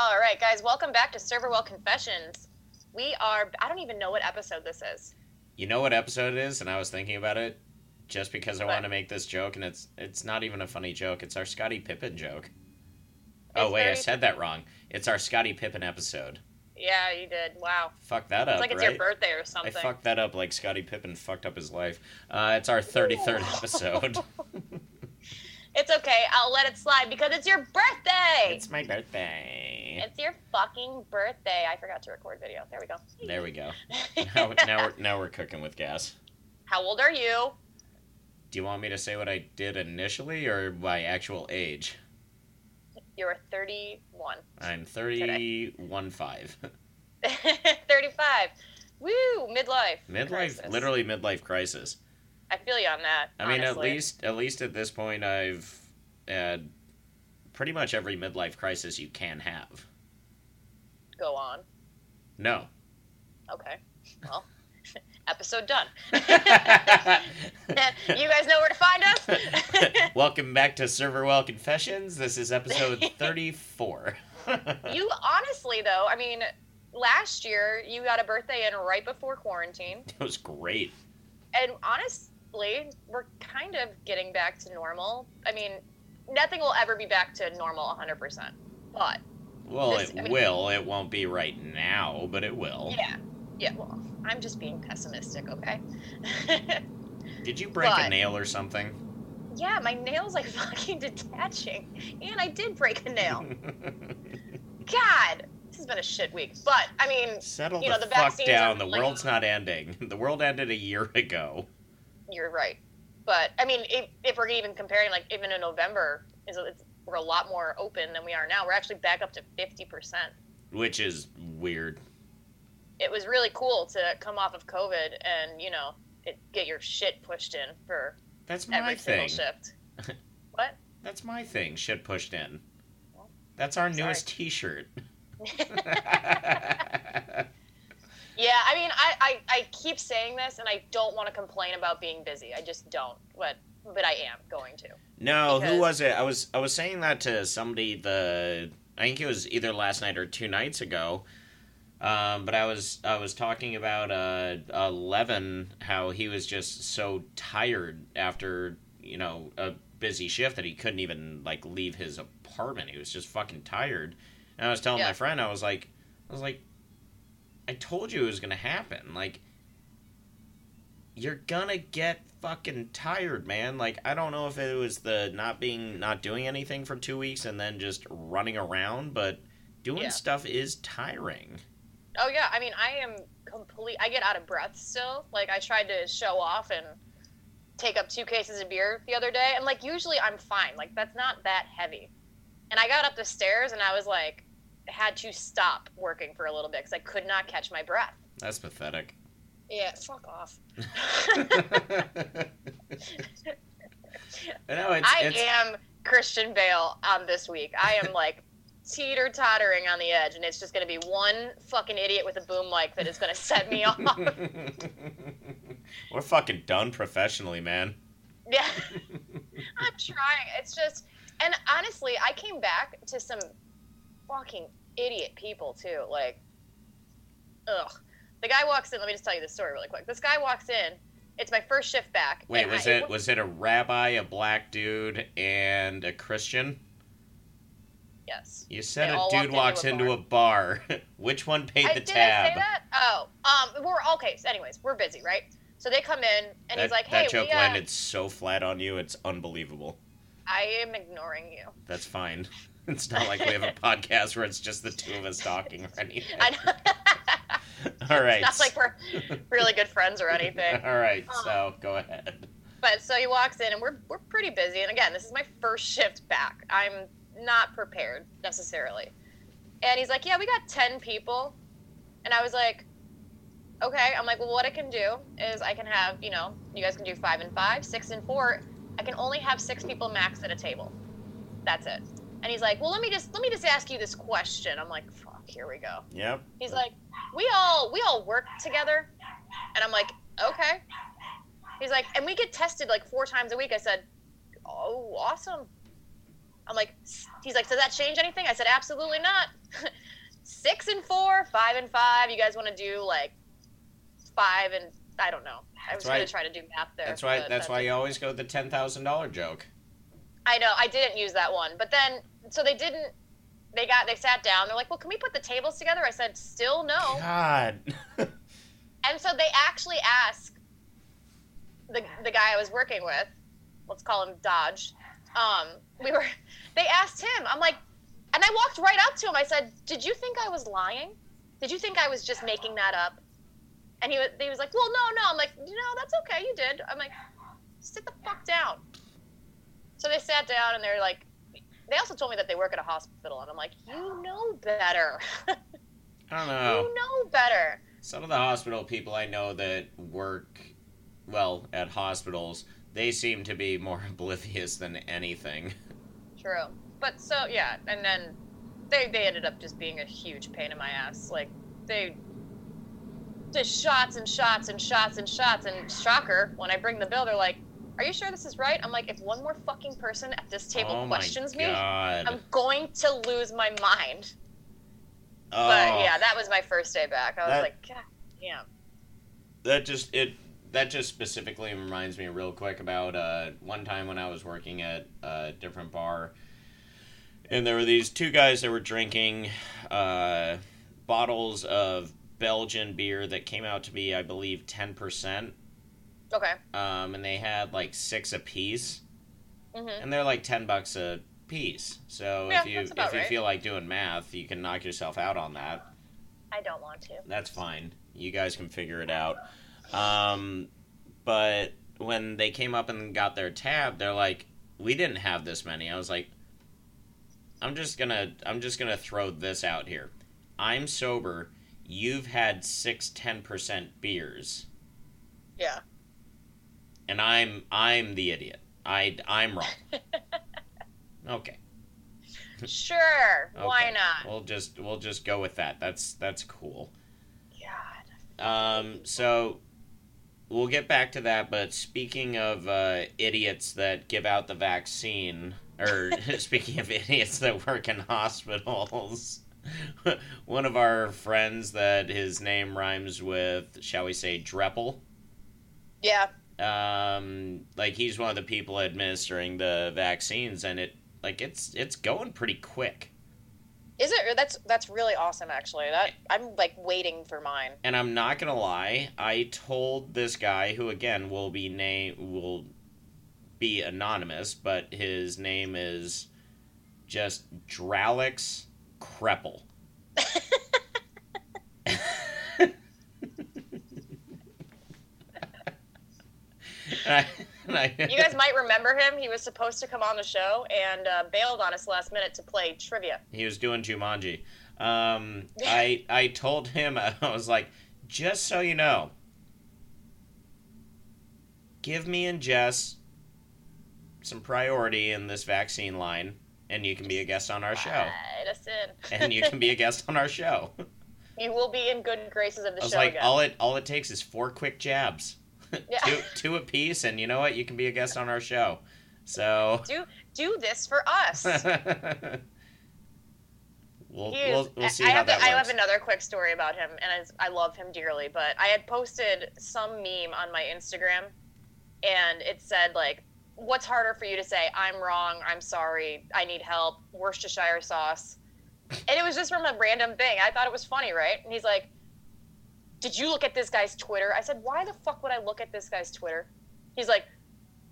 All right, guys, welcome back to Serverwell Confessions. We are, I don't even know what episode this is. You know what episode it is, and I was thinking about it just because I want to make this joke, and it's it's not even a funny joke. It's our Scottie Pippen joke. Oh wait, I said that wrong. It's our Scottie Pippen episode. Yeah, you did. Wow. Fuck that It's up, like it's right? your birthday or something. I fucked that up like Scottie Pippen fucked up his life. Uh, it's our 33rd episode. It's okay. I'll let it slide because it's your birthday. it's my birthday. It's your fucking birthday. I forgot to record video. There we go. There we go. Now, now we're now we're cooking with gas. How old are you? Do you want me to say what I did initially or my actual age? You're 31. I'm 31 5. 35. Woo, midlife. Midlife, crisis. literally midlife crisis. I feel you on that. I mean, at least at least at this point, I've had pretty much every midlife crisis you can have. Go on. No. Okay. Well, episode done. you guys know where to find us? Welcome back to Serverwell Confessions. This is episode 34. you honestly, though, I mean, last year you got a birthday in right before quarantine. It was great. And we're kind of getting back to normal. I mean, nothing will ever be back to normal 100%. But, Well, This- it I mean- will. It won't be right now, but it will. yeah. Yeah, well, I'm just being pessimistic, okay? Did you break a nail or something? yeah, my nail's like fucking detaching. And I did break a nail. God, this has been a shit week. But, I mean, Settle You the, know, the fuck down. The like- world's not ending. The world ended a year ago. You're right. But I mean, if, if we're even comparing, like even in November, is it's, we're a lot more open than we are now. We're actually back up to fifty percent. Which is weird. It was really cool to come off of COVID and you know it, get your shit pushed in for That's my every thing. single shift. what? That's my thing. Shit pushed in. Well, That's our sorry. newest T-shirt. Yeah, I mean, I, I, I keep saying this, and I don't want to complain about being busy. I just don't. But but I am going to. no, Because- who was it? I was I was saying that to somebody the I think it was either last night or two nights ago. Um, but I was I was talking about uh, Eleven, how he was just so tired after you know a busy shift that he couldn't even like leave his apartment. He was just fucking tired. And I was telling Yeah. my friend, I was like, I was like, I told you it was gonna happen. Like, you're gonna get fucking tired, man. Like, I don't know if it was the not being, not doing anything for two weeks and then just running around, but doing Yeah. stuff is tiring. Oh yeah, I mean, I am complete. I get out of breath still. Like I tried to show off and take up two cases of beer the other day, and like usually I'm fine. Like that's not that heavy. And I got up the stairs and I was like, had to stop working for a little bit because I could not catch my breath. That's pathetic. Yeah, fuck off. I know it's, I it's am Christian Bale on this week. I am like teeter tottering on the edge, and it's just gonna be one fucking idiot with a boom mic that is gonna set me off. We're fucking done professionally, man. Yeah. I'm trying. It's just, and honestly, I came back to some fucking idiot people too. Like, ugh. The guy walks in. Let me just tell you this story really quick. This guy walks in. It's my first shift back. Wait, was I- it was it a rabbi, a black dude, and a Christian? Yes. You said a dude walks into into a bar. Which one paid I, the did tab? I say that? Oh, um, we're okay. So anyways, we're busy, right? So they come in, and that, he's like, "Hey, that joke we, uh, landed so flat on you, it's unbelievable. I am ignoring you. That's fine. It's not like we have a podcast where it's just the two of us talking or anything. All right. It's not like we're really good friends or anything. All right, Oh. so um, go ahead. But so he walks in, and we're we're pretty busy. And again, this is my first shift back. I'm not prepared necessarily. And he's like, "Yeah, we got ten people," and I was like, "Okay." I'm like, "Well, what I can do is I can have you know, you guys can do five and five, six and four. I can only have six people max at a table. That's it." And he's like, "Well, let me just let me just ask you this question." I'm like, "Fuck, here we go." Yep. He's like, we all we all work together, and I'm like, okay. He's like, and we get tested like four times a week. I said, oh, awesome. I'm like, he's like, does that change anything? I said, absolutely not. Six and four, five and five. You guys want to do like five and I don't know. I was That's gonna try to do math there. That's why. but That's why you always go with the ten thousand dollar joke. I know. I didn't use that one, but then so they didn't. They got. They sat down. They're like, well, can we put the tables together? I said, still no. God. And so they actually asked the the guy I was working with, let's call him Dodge. Um, we were they asked him. I'm like, and I walked right up to him. I said, "Did you think I was lying? Did you think I was just making that up?" And he was he was like, "Well, no, no." I'm like, "No, that's okay. You did." I'm like, "Sit the fuck down." So they sat down and they're like, they also told me that they work at a hospital, and I'm like, "You know better. I don't know. you know better." Some of the hospital people I know that work, well, at hospitals, they seem to be more oblivious than anything. True. But so yeah, and then they they ended up just being a huge pain in my ass. Like they just shots and shots and shots and shots and shocker, when I bring the bill, they're like, Are you sure this is right? I'm like, if one more fucking person at this table oh questions me, I'm going to lose my mind. oh, But yeah, that was my first day back. I was That- like, God damn. that just it that just specifically reminds me real quick about uh, one time when I was working at a different bar, and there were these two guys that were drinking uh, bottles of Belgian beer that came out to be, I believe, ten percent, Okay. um, and they had like six apiece, hmm and they're like ten bucks a piece. So Yeah, if you if you right. feel like doing math, you can knock yourself out on that. I don't want to. That's fine. You guys can figure it out. Um, but when they came up and got their tab, they're like, "We didn't have this many." I was like, "I'm just gonna, I'm just gonna throw this out here. I'm sober. You've had six, ten percent beers, Yeah. And I'm, I'm the idiot. I, I'm wrong. Okay. Sure. Why not? We'll just, we'll just go with that. That's, that's cool. God. Um, so we'll get back to that. But speaking of uh, idiots that give out the vaccine, or speaking of idiots that work in hospitals, one of our friends that his name rhymes with, shall we say, Dreppel. Yeah. Um, like he's one of the people administering the vaccines, and it like it's it's going pretty quick. Is it? That's that's really awesome. Actually, that I'm like waiting for mine. And I'm not gonna lie, I told this guy who again will be name will be anonymous, but his name is just Dralix Kreppel. I- I- You guys might remember him. He was supposed to come on the show and uh, bailed on us last minute to play trivia. He was doing Jumanji. Um, I I told him I was like, just so you know, give me and Jess some priority in this vaccine line, and you can be a guest on our show. And you can be a guest on our show. you will be in good graces of the I was show like, again. all it all it takes is four quick jabs, Yeah. two two piece, and you know what? You can be a guest on our show. So. do do this for us. we'll, we'll, we'll see I have to, I have another quick story about him, and I, I love him dearly. But I had posted some meme on my Instagram, and it said like, "What's harder for you to say? I'm wrong. I'm sorry. I need help. Worcestershire sauce." And it was just from a random thing. I thought it was funny, right? And he's like, "Did you look at this guy's Twitter?" I said, "Why the fuck would I look at this guy's Twitter?" He's like.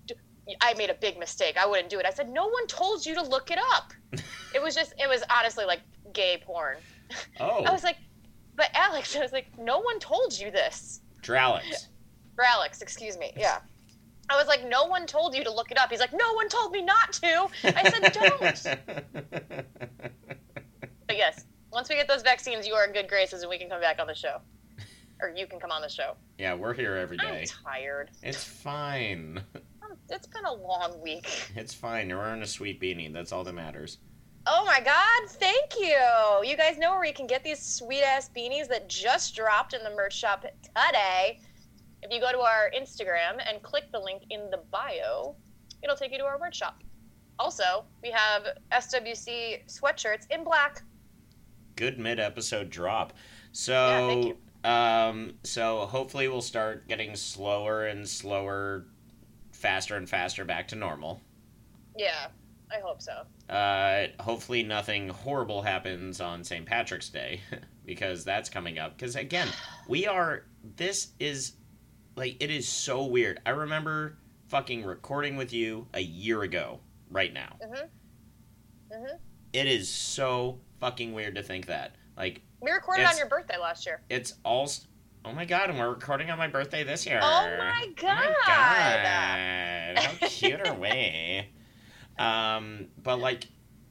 "D- I made a big mistake. I wouldn't do it. I said, no one told you to look it up. it was just, it was honestly like gay porn. oh, I was like, but Alex, I was like, no one told you this. Dralix. For Alex, excuse me. Yeah. I was like, no one told you to look it up. He's like, no one told me not to. I said, don't. But yes, once we get those vaccines, you are in good graces and we can come back on the show. Or you can come on the show. yeah, we're here every day. I'm tired. It's fine. Um, It's been a long week. It's fine. You're wearing a sweet beanie. That's all that matters. Oh my god, thank you. You guys know where you can get these sweet ass beanies that just dropped in the merch shop today. If you go to our Instagram and click the link in the bio, it'll take you to our merch shop. Also, we have SWC sweatshirts in black. Good mid episode drop. So, Yeah. Um, so hopefully we'll start getting slower and slower, faster and faster back to normal. Yeah, I hope so. Uh, hopefully nothing horrible happens on St. Patrick's Day because that's coming up. Because again, we are. This is like it is so weird. I remember fucking recording with you a year ago. Right now, Mhm. Mhm. it is so fucking weird to think that. Like We recorded It's- on your birthday last year. it's all. Oh my god! And we're recording on my birthday this year. Oh my god! god! How cute are we? Um, but like,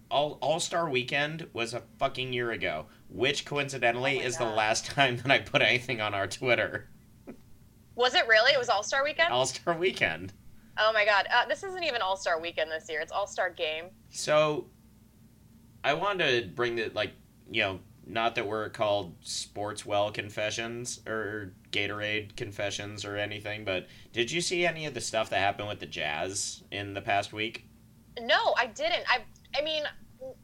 all All Star Weekend was a fucking year ago, which coincidentally Oh my is the last time that I put anything on our Twitter. Was it really? It was All Star Weekend. All Star Weekend. oh my god! Uh, this isn't even All Star Weekend this year. It's All Star Game. So, I wanted to bring the like, you know, not that we're called Sportswell Confessions or Gatorade Confessions or anything, but did you see any of the stuff that happened with the Jazz in the past week? No, I didn't. I I mean,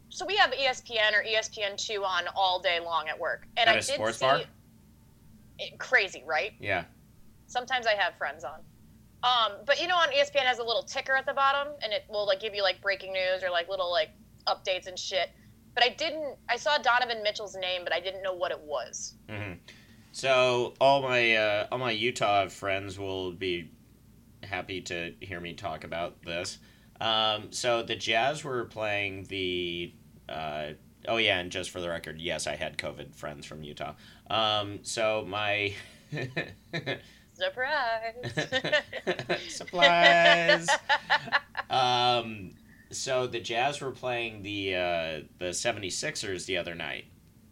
so we have ESPN or ESPN two on all day long at work, and At I a did sports see. bar? It, crazy, right? Yeah. Sometimes I have friends on. Um, but you know, on ESPN has a little ticker at the bottom, and it will like give you like breaking news or like little like updates and shit. But I didn't. I saw Donovan Mitchell's name, but I didn't know what it was. hmm So all my uh, all my Utah friends will be happy to hear me talk about this. Um, so the Jazz were playing the. Uh, oh yeah, and just for the record, yes, I had COVID friends from Utah. Um, so my. Surprise! Supplies. Um, so the Jazz were playing the uh, the 76ers the other night,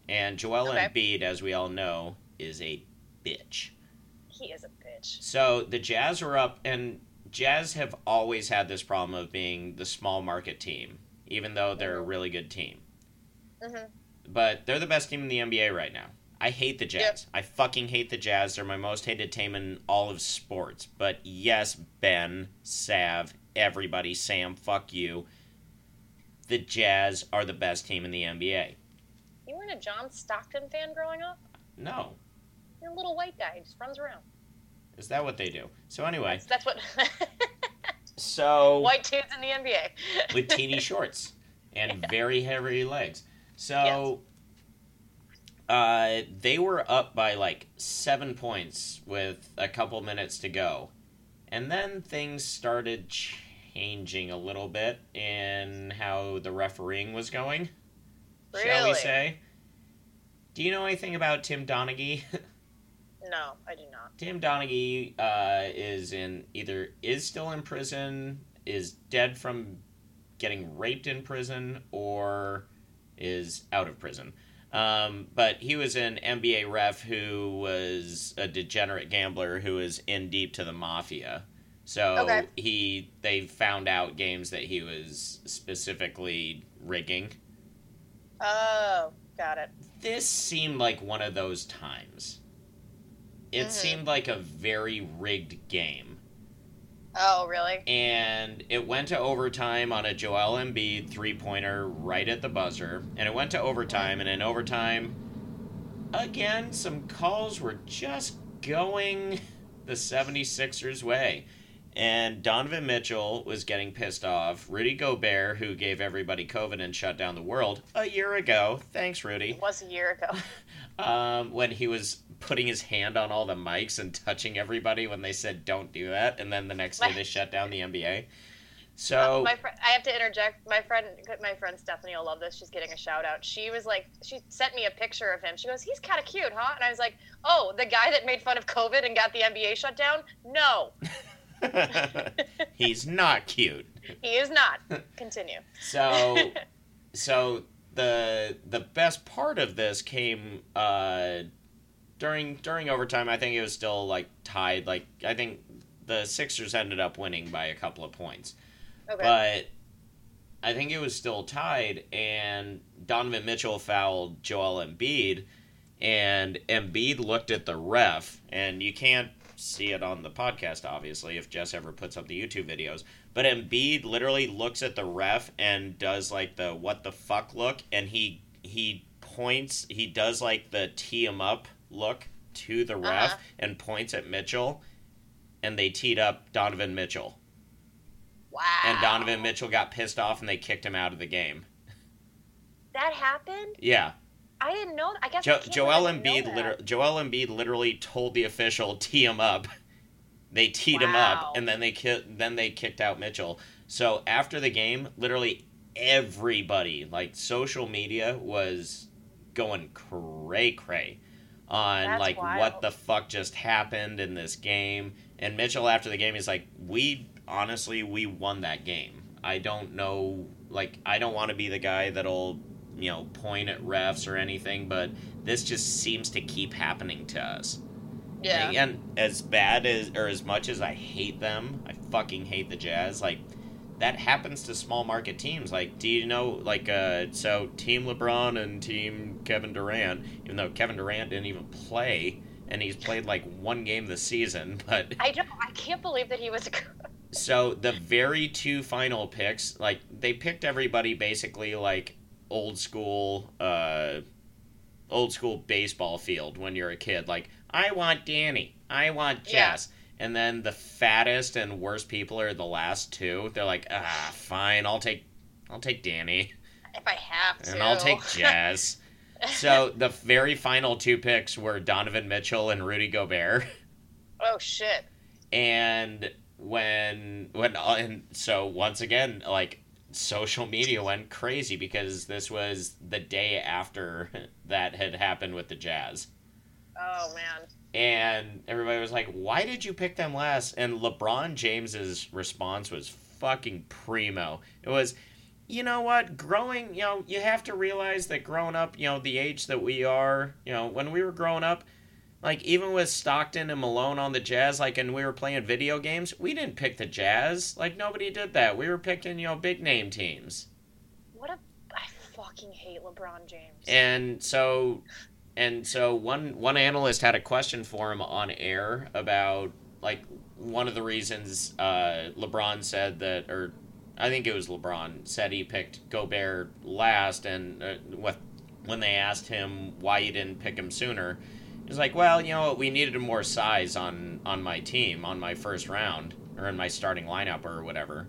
and Joel Okay. Embiid, as we all know, is a bitch. he is a bitch. So the Jazz were up, and Jazz have always had this problem of being the small market team, even though they're a Mhm. really good team. hmm But they're the best team in the NBA right now. I hate the Jazz. Yep. I fucking hate the Jazz. They're my most hated team in all of sports. But yes, Ben, Sav, everybody, Sam, fuck you. The Jazz are the best team in the NBA. You weren't a John Stockton fan growing up? No. You're a little white guy. He just runs around. Is that what they do? So anyway, That's, that's what so white dudes in the NBA. with teeny shorts and very hairy legs. So uh, they were up by like seven points with a couple minutes to go. And then things started changing a little bit in how the refereeing was going, shall we say. Do you know anything about Tim Donaghy? No, I do not. Tim Donaghy uh, is in either is still in prison, is dead from getting raped in prison, or is out of prison. Um, but he was an NBA ref who was a degenerate gambler who was in deep to the mafia. So Okay. he they found out games that he was specifically rigging. Oh, got it. This seemed like one of those times. It Mhm. seemed like a very rigged game. Oh, really? And it went to overtime on a Joel Embiid three pointer right at the buzzer. And it went to overtime, and in overtime, again, some calls were just going the 76ers' way. And Donovan Mitchell was getting pissed off. Rudy Gobert, who gave everybody COVID and shut down the world a year ago, thanks, Rudy, It was a year ago. um, when he was putting his hand on all the mics and touching everybody when they said don't do that, and then the next day they shut down the NBA. So my friend, I have to interject. My friend, my friend Stephanie will love this. She's getting a shout out. She was like, she sent me a picture of him. She goes, "He's kind of cute, huh?" And I was like, "Oh, the guy that made fun of COVID and got the NBA shut down? No, he's not cute. he is not." Continue. So so the the best part of this came uh, during during overtime. I think it was still like tied. Like I think the Sixers ended up winning by a couple of points. Okay. But I think it was still tied, and Donovan Mitchell fouled Joel Embiid, and Embiid looked at the ref, and you can't see it on the podcast, obviously, if Jess ever puts up the YouTube videos. But Embiid literally looks at the ref and does like the what the fuck look, and he he points, he does like the tee him up look to the ref Uh-huh. and points at Mitchell, and they teed up Donovan Mitchell. Wow. And Donovan Mitchell got pissed off and they kicked him out of the game. That happened? Yeah. I didn't know. I guess I Jo- can't Joel I Embiid, liter- Joel Embiid literally told the official tee him up. They teed him up, and then they ki- then they kicked out Mitchell. So after the game, literally everybody, like social media, was going cray cray on That's like wild. what the fuck just happened in this game. And Mitchell after the game, he's like, "We honestly, we won that game. I don't know, like, I don't want to be the guy that'll." You know, point at refs or anything, but this just seems to keep happening to us. Yeah. And as bad as or as much as I hate them, I fucking hate the Jazz. Like that happens to small market teams. Like, do you know? Like, uh, so Team LeBron and Team Kevin Durant. Even though Kevin Durant didn't even play, and he's played like one game this season, but I don't. I can't believe that he was. A... so the very two final picks, like they picked everybody basically like old school, uh, old school baseball field when you're a kid. Like I want Danny, I want Yeah. Jess, and then the fattest and worst people are the last two. They're like, ah, fine, I'll take, I'll take Danny, if I have to. and I'll take Jess. so the very final two picks were Donovan Mitchell and Rudy Gobert. oh shit. and when when uh, and so once again like social media went crazy because this was the day after that had happened with the jazz Oh man. and everybody was like why did you pick them last and lebron james's response was fucking primo it was you know what growing you know you have to realize that growing up you know the age that we are you know when we were growing up like even with Stockton and Malone on the Jazz, like and we were playing video games, we didn't pick the Jazz. Like nobody did that. We were picking, you know, big name teams. What a. I fucking hate LeBron James. And so and so one one analyst had a question for him on air about like one of the reasons uh, LeBron said that or I think it was LeBron said he picked Gobert last and uh, what when they asked him why he didn't pick him sooner He's like, well, you know? We needed more size on on my team on my first round or in my starting lineup or whatever.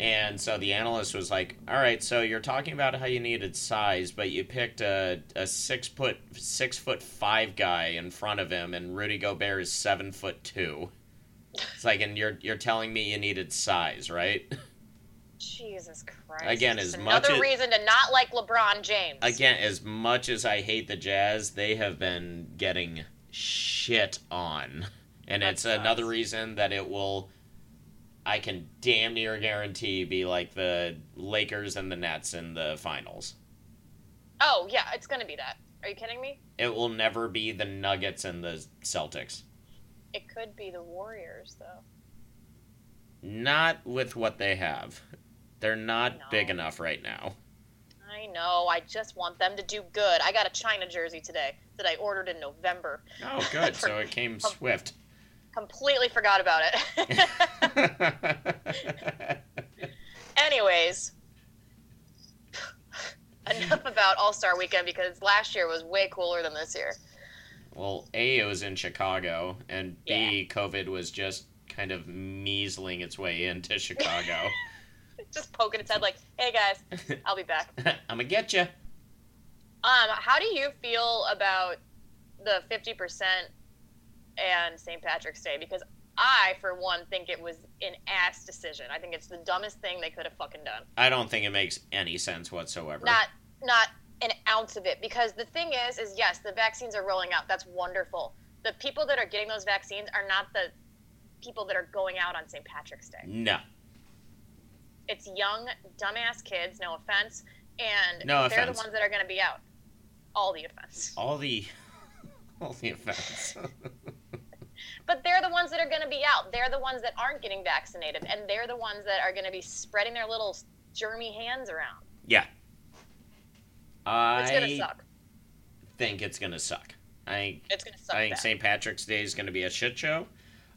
And so the analyst was like, all right, so you're talking about how you needed size, but you picked a, a six foot six foot five guy in front of him, and Rudy Gobert is seven foot two. It's like, and you're you're telling me you needed size, right? Jesus Christ. Again, as much another as- reason to not like LeBron James. Again, as much as I hate the Jazz, they have been getting shit on. And it's another reason that it will, I can damn near guarantee, be like the Lakers and the Nets in the finals. Oh yeah, it's gonna be that. Are you kidding me? It will never be the Nuggets and the Celtics. It could be the Warriors though. Not with what they have. They're not big enough right now. I know. I just want them to do good. I got a China jersey today that I ordered in November. Oh, good. so it came swift. Completely forgot about it. Anyways, enough about All Star Weekend because last year was way cooler than this year. Well, A, it was in Chicago, and B, COVID was just kind of measling its way into Chicago. Just poking its head like, "Hey guys, I'll be back." I'm gonna get you. Um, how do you feel about the fifty percent and St. Patrick's Day? Because I, for one, think it was an ass decision. I think it's the dumbest thing they could have fucking done. I don't think it makes any sense whatsoever. Not, not an ounce of it. Because the thing is, is yes, the vaccines are rolling out. That's wonderful. The people that are getting those vaccines are not the people that are going out on St. Patrick's Day. no, It's young, dumbass kids. No offense, and No they're offense. the ones that are going to be out. All the offense. all the, all the offense. But they're the ones that are going to be out. They're the ones that aren't getting vaccinated, and they're the ones that are going to be spreading their little germy hands around. yeah, It's going to I suck. think it's gonna suck. I It's going to suck. I think. St. Patrick's Day is gonna be a shit show.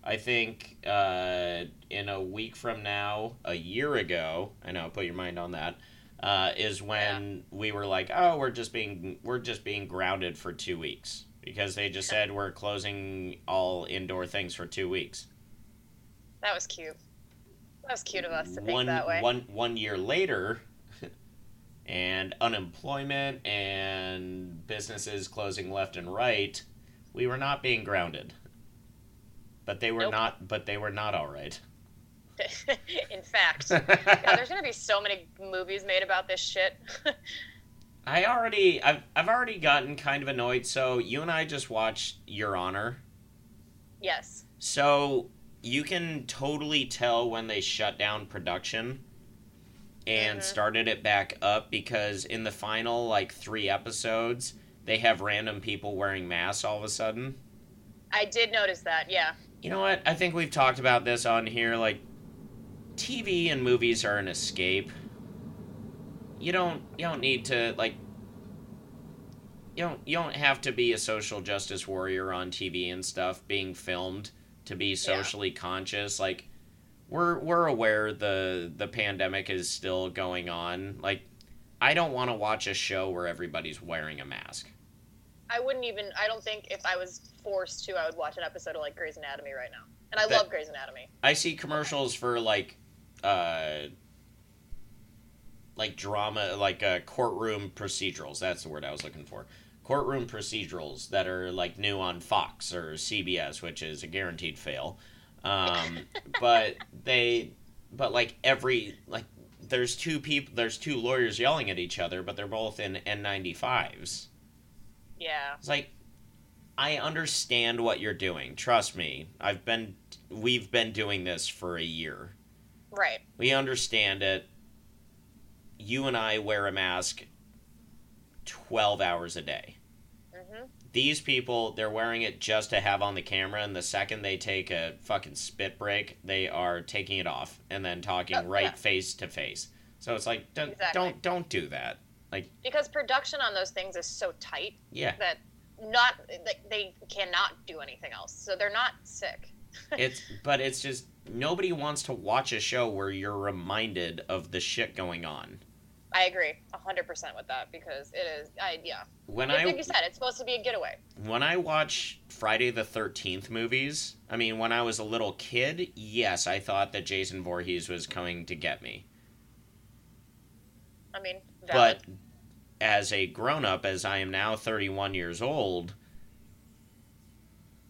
I think uh, in a week from now, a year ago, I know, put your mind on that, uh, is when we were like, oh, we're just being we're just being grounded for two weeks because they just said we're closing all indoor things for two weeks. That was cute. That was cute of us to think one, that way. One one year later, and unemployment and businesses closing left and right, we were not being grounded. But they were Nope. not. But they were not all right. In fact, yeah, there's gonna be so many movies made about this shit. I already, I've, I've already gotten kind of annoyed. So you and I just watched Your Honor. yes. So you can totally tell when they shut down production and Mhm. started it back up because in the final like three episodes they have random people wearing masks all of a sudden. I did notice that. Yeah. You know what? I think we've talked about this on here. Like, TV and movies are an escape. You don't you don't need to like. You don't you don't have to be a social justice warrior on TV and stuff being filmed to be socially conscious. Like, we're we're aware the the pandemic is still going on. Like, I don't want to watch a show where everybody's wearing a mask. I wouldn't even. I don't think if I was forced to, I would watch an episode of like Grey's Anatomy right now. And I That- love Grey's Anatomy. I see commercials for like uh like drama like uh courtroom procedurals. That's the word I was looking for. Courtroom procedurals that are like new on Fox or CBS, which is a guaranteed fail. Um but they but like every like there's two people there's two lawyers yelling at each other, but they're both in N95s. Yeah. It's like I understand what you're doing. Trust me. I've been we've been doing this for a year. Right. We understand it. You and I wear a mask 12 hours a day. hmm These people, they're wearing it just to have on the camera, and the second they take a fucking spit break, they are taking it off and then talking Oh, right yeah. face to face. So it's like, don't, Exactly. don't don't do that. Like Because production on those things is so tight Yeah, that not they cannot do anything else. So they're not sick. it's but it's just nobody wants to watch a show where you're reminded of the shit going on. I agree hundred percent with that because it is. I yeah. When I like you said, it's supposed to be a getaway. when I watch Friday the 13th movies, I mean, when I was a little kid, yes, I thought that Jason Voorhees was coming to get me. I mean, valid. But as a grown up, as I am now 31 years old,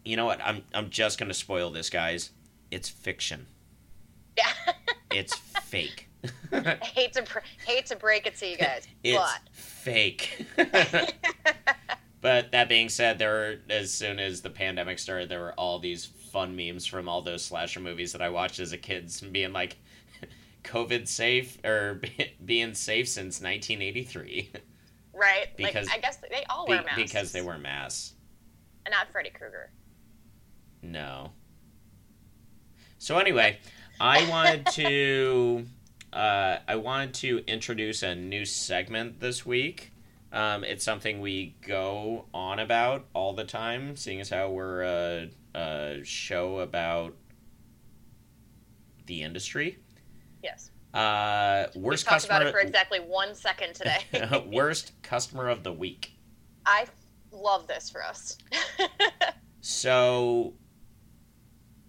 you know what? I'm, I'm just going to spoil this, guys. It's fiction, yeah. it's fake. Hate to hate to break it to you guys, it's fake. but But that being said, there were, as soon as the pandemic started, there were all these fun memes from all those slasher movies that I watched as a kid, being like, "COVID safe" or "being safe since 1983," right, Because- like I guess they all wear masks because they wear masks. and not Freddy Krueger. No. So anyway, I wanted to, uh, I wanted to introduce a new segment this week. Um, it's something we go on about all the time, seeing as how we're a, a show about the industry. Yes, Uh, we worst talked about customer, it for exactly one second today. worst customer of the week. I love this for us. So,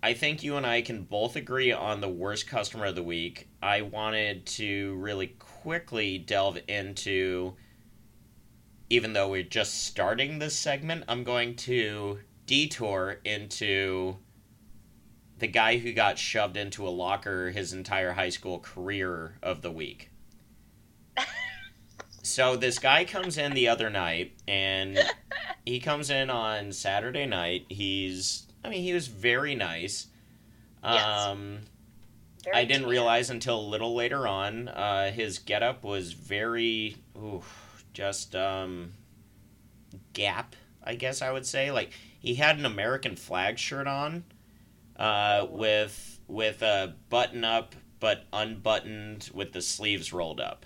I think you and I can both agree on the worst customer of the week. I wanted to really quickly delve into, even though we're just starting this segment, I'm going to detour into the guy who got shoved into a locker his entire high school career of the week. So this guy comes in the other night and he comes in on Saturday night. He's I mean he was very nice. Yes. Um Very I didn't teen. realize until a little later on uh his getup was very ooh, just um gap, I guess I would say. Like he had an American flag shirt on uh with with a button up but unbuttoned with the sleeves rolled up.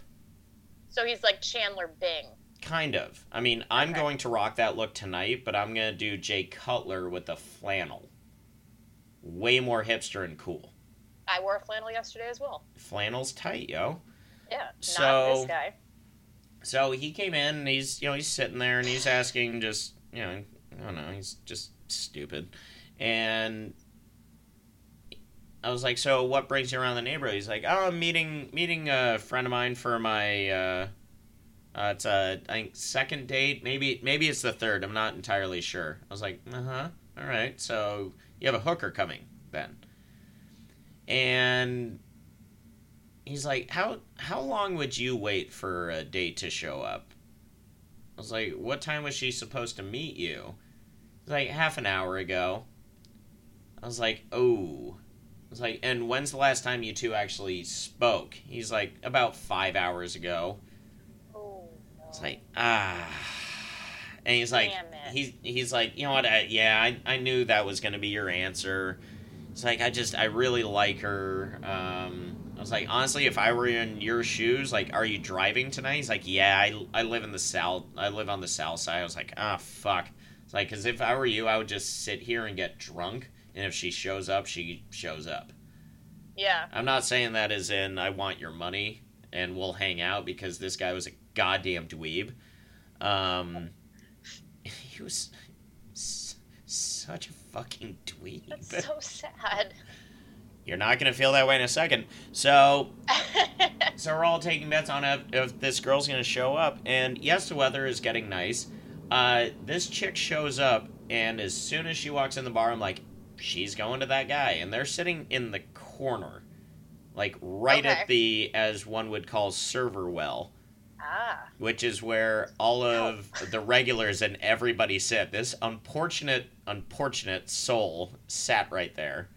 So he's like Chandler Bing. Kind of. I mean, I'm Okay. going to rock that look tonight, but I'm going to do Jay Cutler with the flannel. way more hipster and cool. I wore a flannel yesterday as well. Flannel's tight, yo. Yeah, not So- this guy. So he came in and he's you know he's sitting there and he's asking just you know I don't know he's just stupid, and I was like, so what brings you around the neighborhood? He's like, oh, I'm meeting meeting a friend of mine for my uh, uh it's a I think second date maybe maybe it's the third I'm not entirely sure. I was like, uh huh, all right, so you have a hooker coming then, and he's like, "How how long would you wait for a date to show up?" I was like, "What time was she supposed to meet you?" He's like, "Half an hour ago." I was like, "Oh." I was like, "And when's the last time you two actually spoke?" He's like, "About five hours ago." It's like, ah. And he's like, he's he's like, you know what? I, yeah, I, I knew that was gonna be your answer. It's like I just I really like her. Um, I was like, honestly, if I were in your shoes, like, are you driving tonight? He's like, yeah, I, I live in the south. I live on the south side. I was like, ah, fuck. It's like, cause if I were you, I would just sit here and get drunk, and if she shows up, she shows up. Yeah. I'm not saying that as in I want your money and we'll hang out because this guy was a goddamn dweeb. Um, he was s- such a fucking dweeb. That's so sad. You're not gonna feel that way in a second. So, so we're all taking bets on if, if this girl's gonna show up. And yes, the weather is getting nice. Uh, this chick shows up, and as soon as she walks in the bar, I'm like, she's going to that guy, and they're sitting in the corner, like right Okay. at the as one would call server well, ah. which is where all of the regulars and everybody sit. This unfortunate, unfortunate soul sat right there.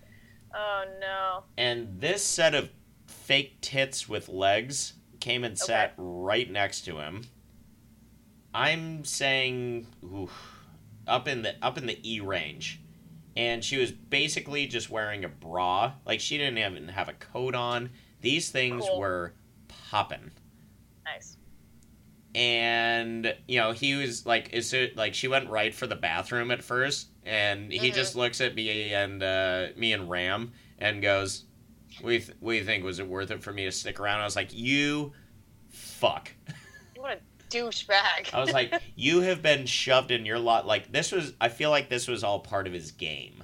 Oh no. And this set of fake tits with legs came and sat right next to him. I'm saying oof, up in the up in the E range. And she was basically just wearing a bra. Like she didn't even have a coat on. These things Cool. were popping. And you know, he was like is it like she went right for the bathroom at first and he Mhm. just looks at me and uh me and Ram and goes, "We th- we think was it worth it for me to stick around?" I was like, "You fuck." What a douchebag. I was like, "You have been shoved in your lot like this was I feel like this was all part of his game."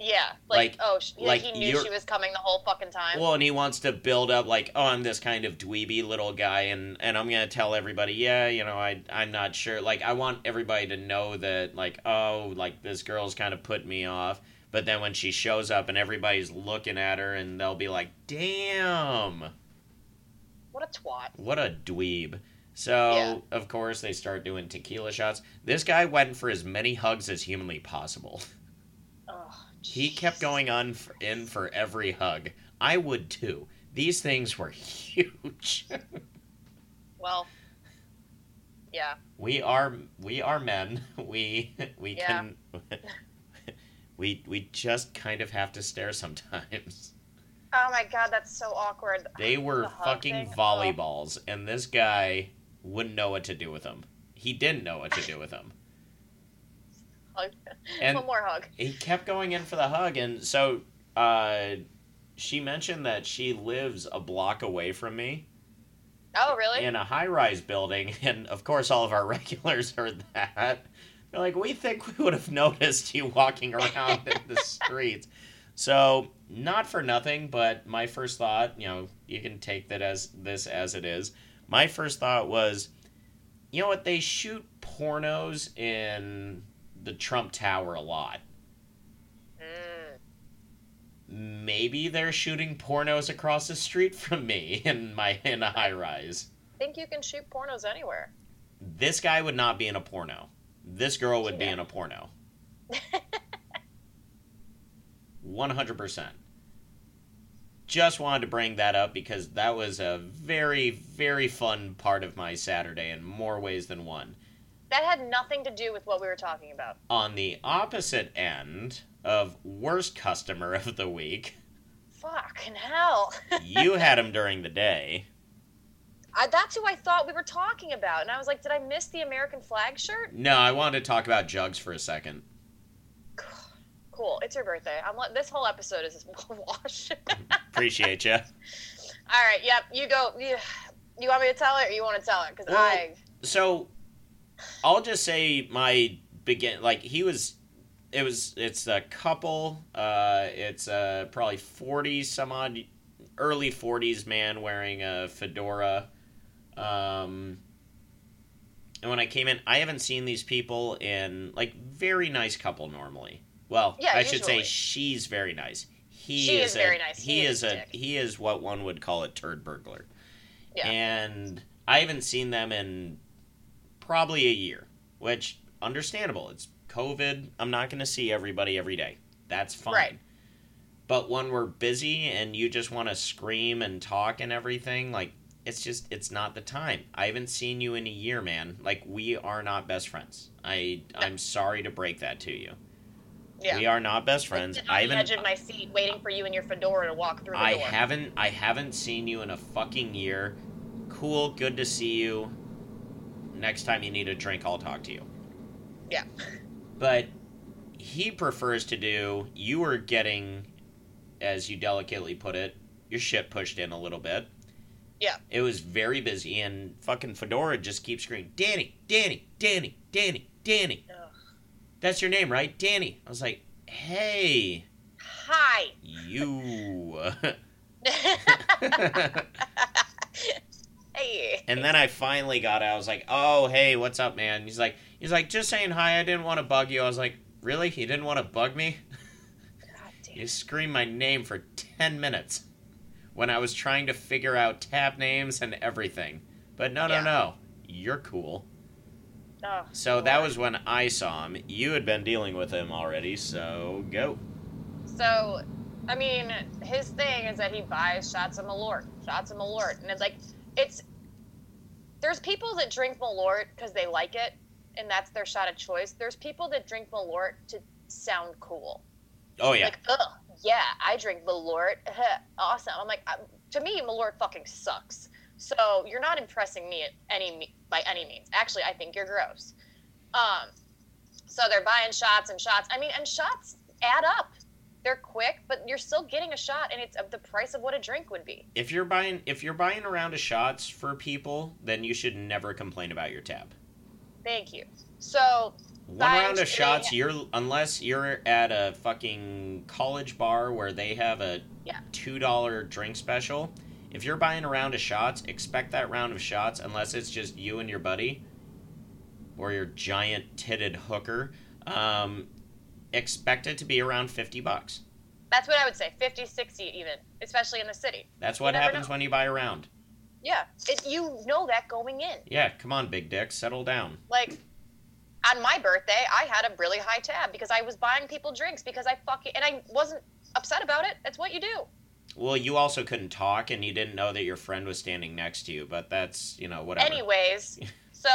Yeah. Like, like- oh, sh- like he knew she was coming the whole fucking time. Well, and he wants to build up like, oh, I'm this kind of dweeby little guy, and and I'm gonna tell everybody, yeah, you know, I I'm not sure. Like, I want everybody to know that, like, oh, like this girl's kind of put me off. But then when she shows up and everybody's looking at her, and they'll be like, damn, what a twat. what a dweeb. So Yeah. of course they start doing tequila shots. This guy went for as many hugs as humanly possible. Oh, He kept going on for, in for every hug. I would too. These things were huge. Well. Yeah. we are we are men. We we Yeah. can we we just kind of have to stare sometimes. Oh my god, that's so awkward. They were The fucking thing? Oh. volleyballs, and this guy wouldn't know what to do with them. He didn't know what to do with them. Hug. And- One more hug. he kept going in for the hug and so uh she mentioned that she lives a block away from me Oh, really? in a high-rise building and of course all of our regulars heard that they're like we think we would have noticed you walking around in the streets so not for nothing but my first thought you know you can take that as this as it is my first thought was you know what they shoot pornos in the trump tower a lot Mm. maybe they're shooting pornos across the street from me in my in a high rise. I think you can shoot pornos anywhere. This guy would not be in a porno. This girl would be in a porno. 100%. Just wanted to bring that up because that was a very, very fun part of my Saturday in more ways than one. That had nothing to do with what we were talking about. On the opposite end of worst customer of the week, Fucking hell. you had him during the day. I, that's who I thought we were talking about. And I was like, did I miss the American flag shirt? No, I wanted to talk about Jugs for a second. Cool. It's your birthday. I'm this whole episode is wash. Appreciate you. All right. Yep. You go. You, you want me to tell it, or you want to tell it? Because Well, I. So, I'll just say my begin like he was. It was. It's a couple. Uh, it's uh probably forty some odd, early forties man wearing a fedora. Um. And when I came in, I haven't seen these people in like very nice couple normally. Well, Yeah, I should say she's very nice. He She is is very a, nice. He, He is, is a a he is what one would call a turd burglar. Yeah. And I haven't seen them in probably a year, which understandable. It's COVID. I'm not going to see everybody every day. That's fine. Right. But when we're busy and you just want to scream and talk and everything, like it's just it's not the time. I haven't seen you in a year, man. Like we are not best friends. I I'm sorry to break that to you. Yeah. We are not best friends. I haven't edge of my seat, waiting for you and your fedora to walk through the I door. haven't I haven't seen you in a fucking year. Cool, good to see you. Next time you need a drink, I'll talk to you. Yeah. But he prefers to do you were getting as you delicately put it, your shit pushed in a little bit. Yeah. It was very busy and fucking Fedora just keeps screaming, Danny, Danny, Danny, Danny, Danny. Ugh. That's your name, right? Danny. I was like, hey, Hi. you. hey. And then I finally got it. I was like, "Oh, hey, what's up, man?" He's like, "He's like, just saying hi. I didn't want to bug you." I was like, "Really? He didn't want to bug me?" God. You screamed my name for ten minutes when I was trying to figure out tab names and everything. But no, no, Yeah. no. You're cool. Oh, So that was when I saw him. You had been dealing with him already, so go. So, I mean, his thing is that he buys shots of Malort, shots of Malort, and it's like, it's. There's people that drink Malort because they like it, and that's their shot of choice. There's people that drink Malort to sound cool. Oh yeah. Like, ugh, yeah, I drink Malort. awesome. I'm like, to me, Malort fucking sucks. So you're not impressing me at any by any means. Actually, I think you're gross. Um, so they're buying shots and shots. I mean, and shots add up. They're quick, but you're still getting a shot, and it's the price of what a drink would be. if you're buying if you're buying a round of shots for people, then you should never complain about your tab. Thank you. So One round of sh- shots, you're unless you're at a fucking college bar where they have a Yeah. two dollar drink special. If you're buying a round of shots, expect that round of shots unless it's just you and your buddy or your giant titted hooker. Um, expect it to be around fifty bucks. that's what I would say 50, 60 even, especially in the city. That's what happens know. when you buy a round. Yeah, it, you know that going in. Yeah, come on, big dick, settle down. like on my birthday i had a really high tab because i was buying people drinks because i fucking and i wasn't upset about it that's what you do Well, you also couldn't talk, and you didn't know that your friend was standing next to you, but that's you know whatever. anyways so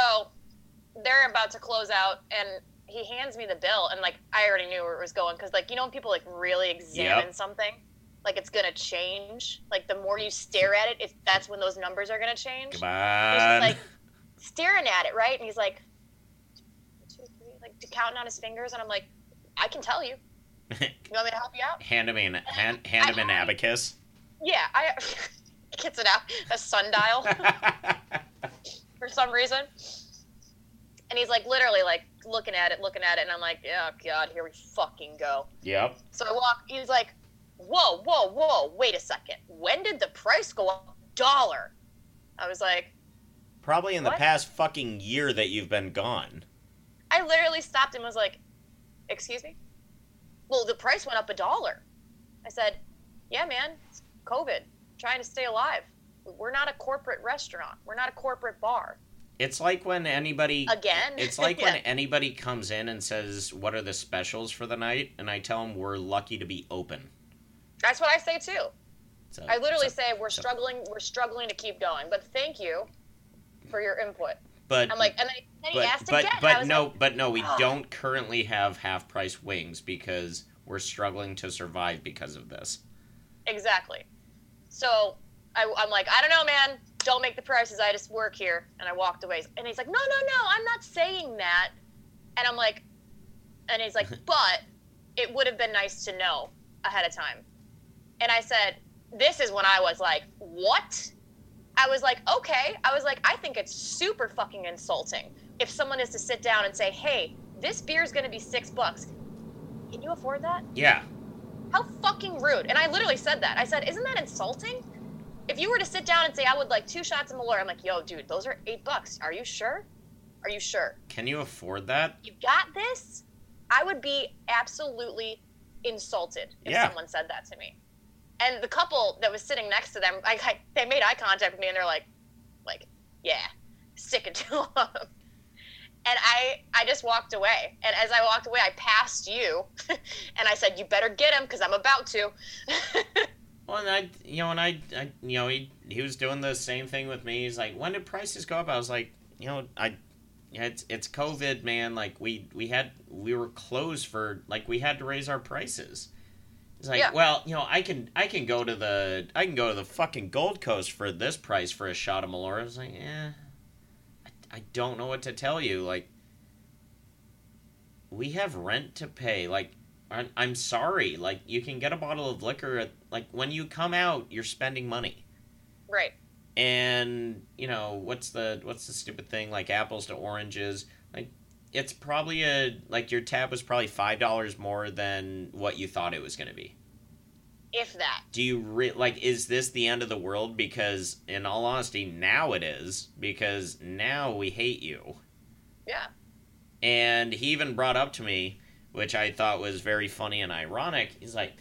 they're about to close out and he hands me the bill and like i already knew where it was going because like you know when people like really examine Yep. something like it's gonna change like the more you stare at it, if that's when those numbers are gonna change Come he's on. just like staring at it, right? And he's like, two, three, like counting on his fingers, and I'm like, I can tell you. You want me to help you out? hand him an hand, hand him an abacus. Yeah, I gets it out a sundial for some reason, and he's like literally like looking at it, looking at it, and I'm like, oh god, here we fucking go. yep. So I walk. He's like, whoa, whoa, whoa, wait a second. When did the price go up? Dollar. I was like. Probably in the past fucking year that you've been gone. I literally stopped and was like, "Excuse me." Well, the price went up a dollar. I said, "Yeah, man, it's COVID. Trying to stay alive. We're not a corporate restaurant. We're not a corporate bar. It's like when anybody Again." It's like Yeah. when anybody comes in and says, "What are the specials for the night?" and I tell them we're lucky to be open. That's what I say too. So, I literally so- say we're so- struggling. We're struggling to keep going. But thank you for your input. but I'm like, and then, he but asked but again. but no, like, but no, we "Ah." don't currently have half price wings because we're struggling to survive because of this. Exactly. So I, I'm like, I don't know, man. Don't make the prices. I just work here. And I walked away. And he's like, no, no, no. I'm not saying that. And I'm like, and he's like, but it would have been nice to know ahead of time. And I said, this is when I was like, what? I was like, okay. I was like, I think it's super fucking insulting if someone is to sit down and say, hey, this beer is going to be six bucks. Can you afford that? Yeah. How fucking rude. And I literally said that. I said, isn't that insulting? If you were to sit down and say, I would like two shots of Malort, I'm like, yo, dude, those are eight bucks. Are you sure? Are you sure? Can you afford that? You got this? I would be absolutely insulted if Yeah. someone said that to me. And the couple that was sitting next to them, I, I, they made eye contact with me and they're like, like, yeah, stick it to them. And I, I just walked away. And as I walked away, I passed you, and I said, "You better get him because I'm about to." Well, and I, you know, and I, I, you know, he he was doing the same thing with me. He's like, when did prices go up? I was like, you know, I, yeah, it's it's COVID, man. Like we we had we were closed for like we had to raise our prices. He's like, Yeah. well, you know, I can I can go to the I can go to the fucking Gold Coast for this price for a shot of Malort. I was like, eh, I, I don't know what to tell you. Like, we have rent to pay. Like, I'm, I'm sorry. Like, you can get a bottle of liquor. At, like, when you come out, you're spending money. right. And you know what's the what's the stupid thing? Like apples to oranges. Like, it's probably a like your tab was probably five dollars more than what you thought it was going to be. If that. Do you re- like? Is this the end of the world? Because in all honesty, now it is. Because now we hate you. Yeah. And he even brought up to me, which I thought was very funny and ironic. He's like,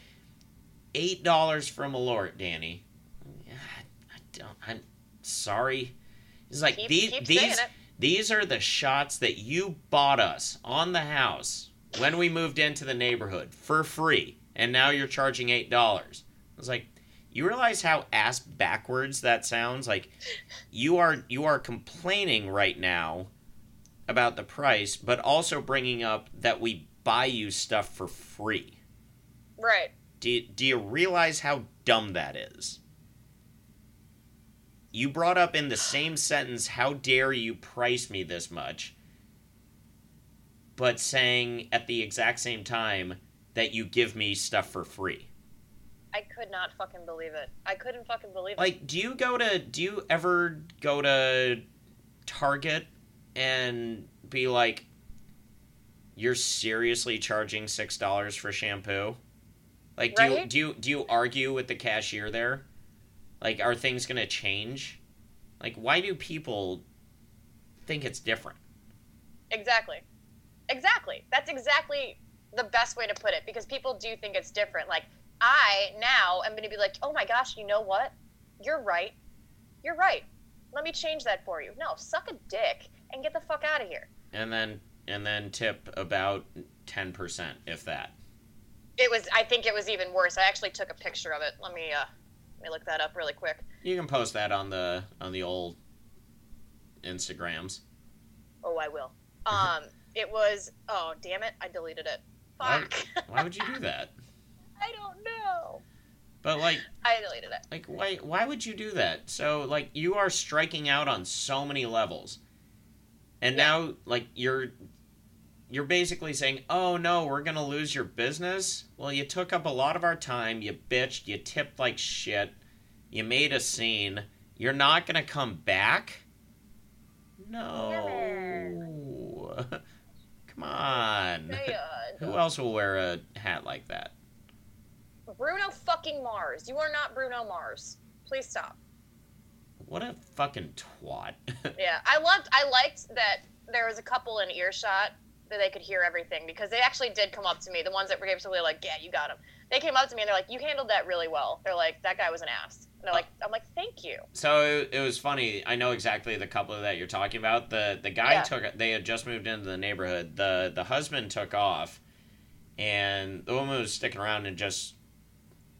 eight dollars for Malort, Danny. I don't. I'm sorry. He's like Keep, these keep these these are the shots that you bought us on the house when we moved into the neighborhood for free, and now you're charging eight dollars. I was like, you realize how ass backwards that sounds? Like, you are you are complaining right now about the price, but also bringing up that we buy you stuff for free. Right. Do you, do you realize how dumb that is? You brought up in the same sentence, how dare you price me this much, but saying at the exact same time that you give me stuff for free. I could not fucking believe it. I couldn't fucking believe it. Like, do you go to, do you ever go to Target and be like, you're seriously charging $6 for shampoo? Like, do you, do you, do you argue with the cashier there? Like, are things going to change? Like, why do people think it's different? Exactly. Exactly. That's exactly the best way to put it because people do think it's different. Like, I now am going to be like, oh my gosh, you know what? You're right. You're right. Let me change that for you. No, suck a dick and get the fuck out of here. And then, and then tip about 10%, if that. It was, I think it was even worse. I actually took a picture of it. Let me, uh, let me look that up really quick. You can post that on the, on the old Instagrams. Oh, I will. Um, it was, oh, damn it. I deleted it. Why- Fuck. Why would you do that? I don't know. But like, I deleted it. like why why would you do that? So like you are striking out on so many levels. And Yeah. now like you're you're basically saying, "Oh no, we're going to lose your business." Well, you took up a lot of our time, you bitched, you tipped like shit. You made a scene. You're not going to come back? No. Come on. Who else will wear a hat like that? Bruno fucking Mars. You are not Bruno Mars. Please stop. What a fucking twat. Yeah, I loved. I liked that there was a couple in earshot that they could hear everything because they actually did come up to me. The ones that were absolutely like, "Yeah, you got him." They came up to me and they're like, "You handled that really well." They're like, "That guy was an ass." And they're oh. like, "I'm like, thank you." So it, it was funny. I know exactly the couple that you're talking about. The the guy Yeah. took they had just moved into the neighborhood. The the husband took off, and the woman was sticking around and just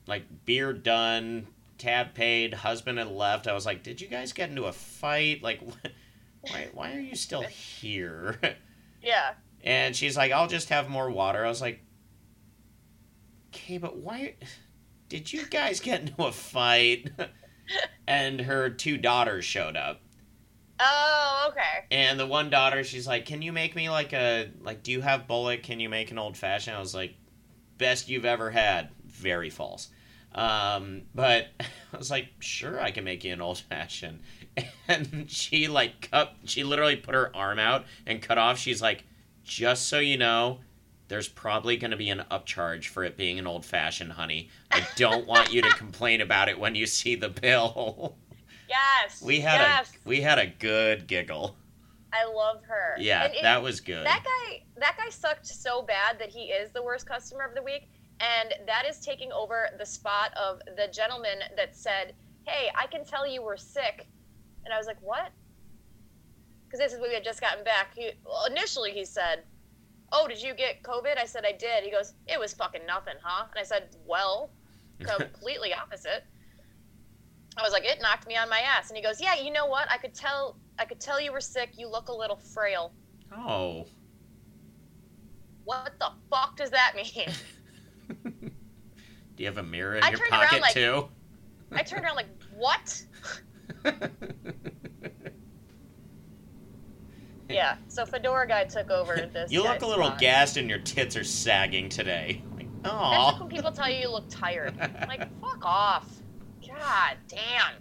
like beer done, tab paid, husband had left. I was like, did you guys get into a fight? Like, why why are you still here? Yeah, And she's like, I'll just have more water. I was like, okay, but why did you guys get into a fight? and her two daughters showed up. Oh, okay. And the one daughter, she's like, Can you make me like a, like, do you have Bulleit? Can you make an old fashioned? I was like, best you've ever had. Very false. Um, but I was like, sure, I can make you an old fashioned. And she like cut, she literally put her arm out and cut off. She's like, just so you know, there's probably going to be an upcharge for it being an old fashioned, honey. I don't want you to complain about it when you see the bill. Yes. we had yes. a we had a good giggle. I love her. Yeah, And that was good. that guy that guy sucked so bad that he is the worst customer of the week and that is taking over the spot of the gentleman that said hey i can tell you were sick and i was like what because this is when we had just gotten back. He, well, initially he said oh did you get covid? I said i did. He goes it was fucking nothing huh? And i said well completely opposite. I was like it knocked me on my ass. And he goes yeah you know what? I could tell i could tell you were sick. You look a little frail. Oh. what the fuck does that mean? Do you have a mirror in I your around pocket like- too? I turned around like, what? Yeah. So Fedora guy took over this. you look a little spot. gassed and your tits are sagging today. Like, like when people tell you you look tired. Like, fuck off. God damn.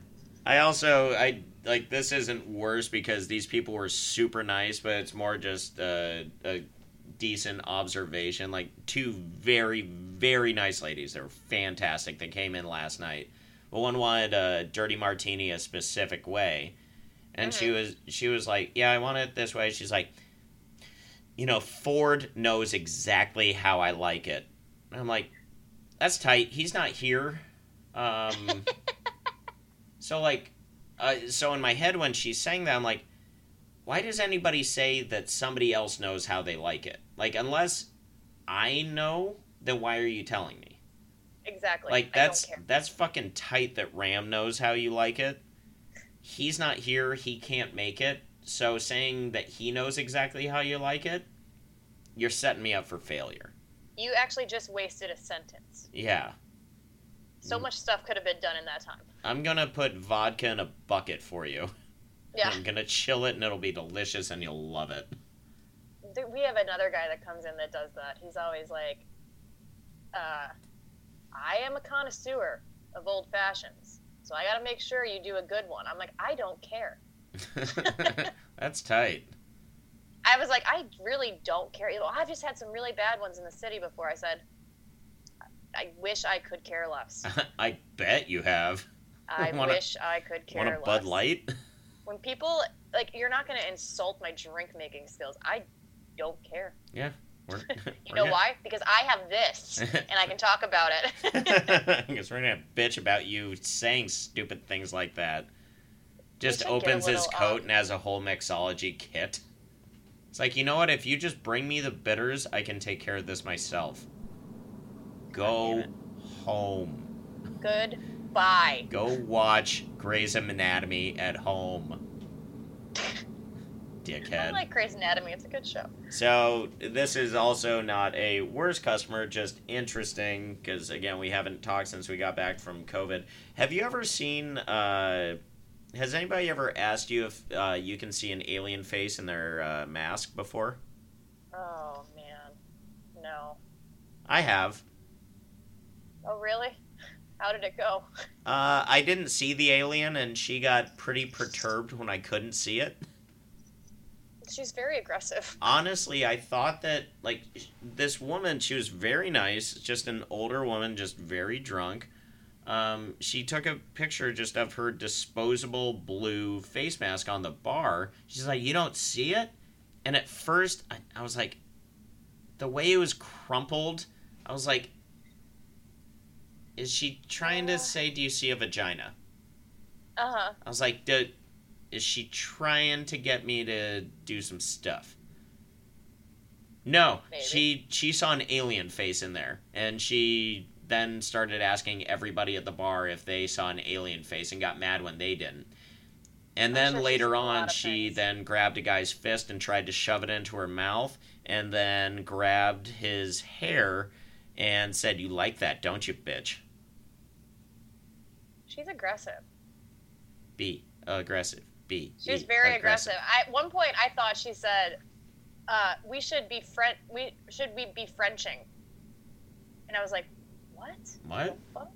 I also I like this isn't worse because these people were super nice, but it's more just uh, a decent observation. Like two very very nice ladies. They were fantastic. They came in last night. But one wanted a dirty martini a specific way, and she was she was like, "Yeah, I want it this way." She's like, "You know, Ford knows exactly how I like it." And I'm like, "That's tight. He's not here." Um, so like, uh, so in my head when she's saying that, I'm like, why does anybody say that somebody else knows how they like it? Like, unless I know, then why are you telling me? Exactly. Like that's that's fucking tight that Ram knows how you like it. He's not here, he can't make it. So saying that he knows exactly how you like it, you're setting me up for failure. You actually just wasted a sentence. Yeah. So much stuff could have been done in that time. I'm gonna put vodka in a bucket for you. Yeah. I'm gonna chill it and it'll be delicious and you'll love it. We have another guy that comes in that does that. He's always like, uh, I am a connoisseur of old fashions. So I got to make sure you do a good one. I'm like, I don't care. That's tight. I was like, I really don't care. You know, I've just had some really bad ones in the city before. I said, I wish I could care less. I bet you have. I Wanna- wish I could care Want a. Bud Light? When people like, you're not going to insult my drink making skills. I don't care. We're, You know why? Because I have this, and I can talk about it. Because we're gonna bitch about you saying stupid things like that. Just should get a opens his coat um, and has a whole mixology kit. It's like, you know what? If you just bring me the bitters, I can take care of this myself. Go home. Goodbye. Go watch Grey's Anatomy at home. I Dickhead. like Grey's Anatomy. It's a good show. So this is also not a worst customer, just interesting because again we haven't talked since we got back from COVID. Have you ever seen? Uh, has anybody ever asked you if uh, you can see an alien face in their uh, mask before? Oh man, no. I have. Oh really? How did it go? Uh, I didn't see the alien, and she got pretty perturbed when I couldn't see it. She's very aggressive. honestly, I thought that like this woman, she was very nice, just an older woman, just very drunk. Um, she took a picture just of her disposable blue face mask on the bar. She's like, "You don't see it?" And at first, I, I was like, the way it was crumpled, I was like, "Is she trying to say, do you see a vagina?" Uh huh. I was like, "Do- is she trying to get me to do some stuff? No, Maybe. she she saw an alien face in there, and she then started asking everybody at the bar if they saw an alien face, and got mad when they didn't. And then sure later seen a lot on, she things. then grabbed a guy's fist and tried to shove it into her mouth, and then grabbed his hair and said, "You like that, don't you, bitch?" She's aggressive. B aggressive. B. She's E, very aggressive. I, at one point, I thought she said, uh, "We should be friend. We should we be Frenching." And I was like, what? What?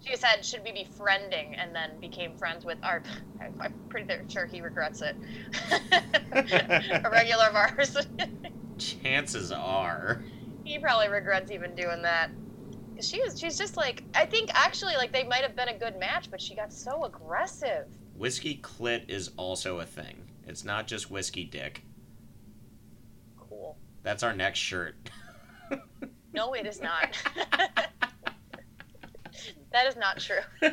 She said, should we be friending? And then became friends with our. I'm pretty sure he regrets it. a regular of ours. Chances are. he probably regrets even doing that. 'Cause she was, she's just like, I think actually, like, they might have been a good match, but she got so aggressive. Whiskey clit is also a thing. It's not just whiskey dick. Cool. That's our next shirt. No, it is not. that is not true.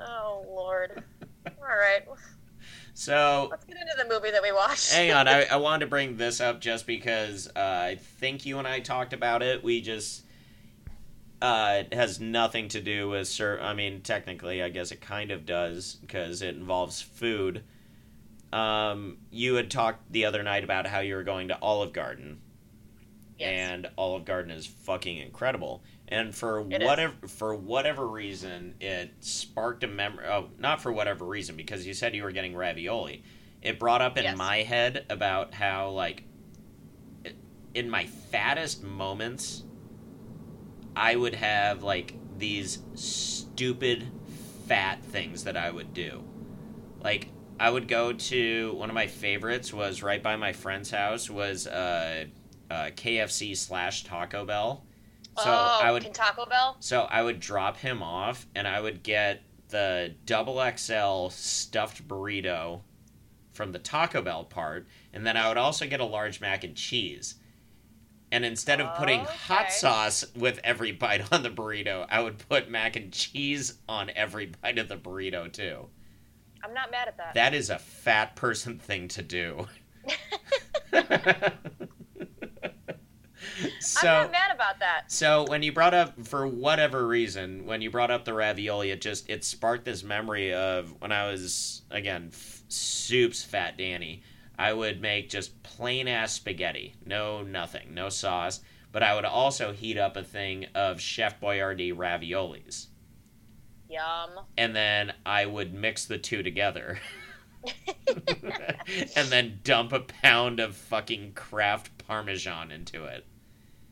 Oh, Lord. All right. so, Let's get into the movie that we watched. hang on. I, I wanted to bring this up just because uh, I think you and I talked about it. We just. Uh, it has nothing to do with. Sir, I mean, technically, I guess it kind of does because it involves food. Um, you had talked the other night about how you were going to Olive Garden. Yes. and Olive Garden is fucking incredible. And for It is. whatever for whatever reason, it sparked a memory. Oh, not for whatever reason, because you said you were getting ravioli. It brought up in Yes. my head about how like in my fattest moments, I would have like these stupid fat things that I would do. Like I would go to one of my favorites was right by my friend's house was uh, uh, KFC slash Taco Bell. So oh, I would can Taco Bell? so I would drop him off and I would get the double XL stuffed burrito from the Taco Bell part, and then I would also get a large mac and cheese. And instead of putting oh, hot sauce with every bite on the burrito, I would put mac and cheese on every bite of the burrito too. I'm not mad at that. That is a fat person thing to do. so I'm not mad about that. so when you brought up for whatever reason, when you brought up the ravioli, it just it sparked this memory of when I was again f- soups fat Danny. I would make just plain ass spaghetti, no nothing, no sauce, but I would also heat up a thing of Chef Boyardee raviolis, Yum. and then I would mix the two together. and then dump a pound of fucking Kraft Parmesan into it.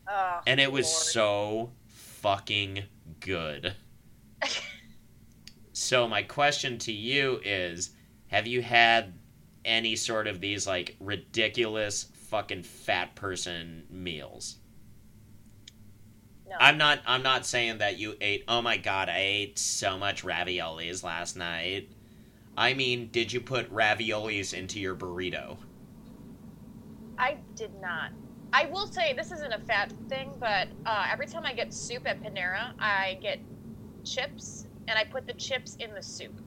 Oh, And it was Lord. so fucking good. so my question to you is have you had any sort of these like ridiculous fucking fat person meals? no. I'm not I'm not saying that you ate oh my god, I ate so much raviolis last night. I mean, did you put raviolis into your burrito? I did not. I will say this isn't a fat thing, but uh, every time I get soup at Panera, I get chips and I put the chips in the soup.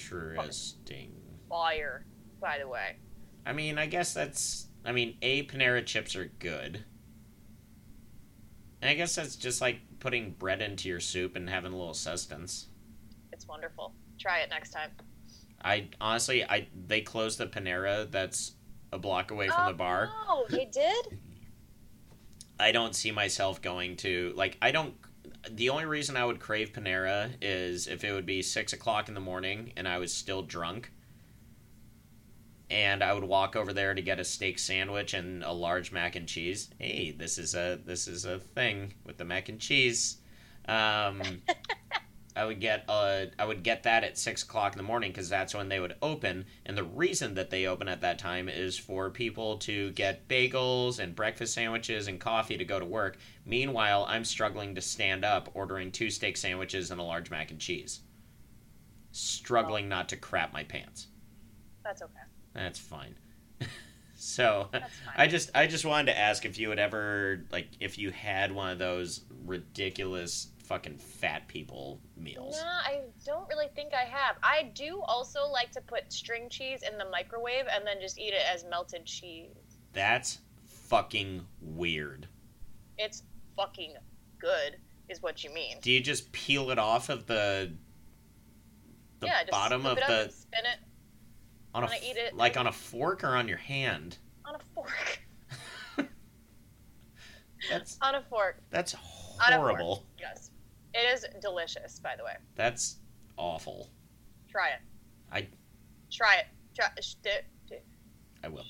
Interesting. Fire, by the way. I mean, I guess that's. I mean, A, Panera chips are good. And I guess that's just like putting bread into your soup and having a little sustenance. It's wonderful. Try it next time. I honestly, I they closed the Panera that's a block away from oh, the bar. Oh, No, they did. I don't see myself going to like. I don't. The only reason I would crave Panera is if it would be six o'clock in the morning and I was still drunk, and I would walk over there to get a steak sandwich and a large mac and cheese. Hey, this is a this is a thing with the mac and cheese. Um, I would get uh I would get that at six o'clock in the morning because that's when they would open, and the reason that they open at that time is for people to get bagels and breakfast sandwiches and coffee to go to work. Meanwhile, I'm struggling to stand up, ordering two steak sandwiches and a large mac and cheese. Struggling not to crap my pants. That's okay. That's fine. so That's fine. I just I just wanted to ask if you had ever like if you had one of those ridiculous fucking fat people meals. No, I don't really think I have. I do also like to put string cheese in the microwave and then just eat it as melted cheese. That's fucking weird. It's fucking good, is what you mean. Do you just peel it off of the the yeah, just bottom of it the spin it on a eat it? like on a fork or on your hand? on a fork. That's on a fork. that's On a fork. horrible. Yes. It is delicious, by the way. That's awful. Try it. I- Try it. Try sh- do- do- I will.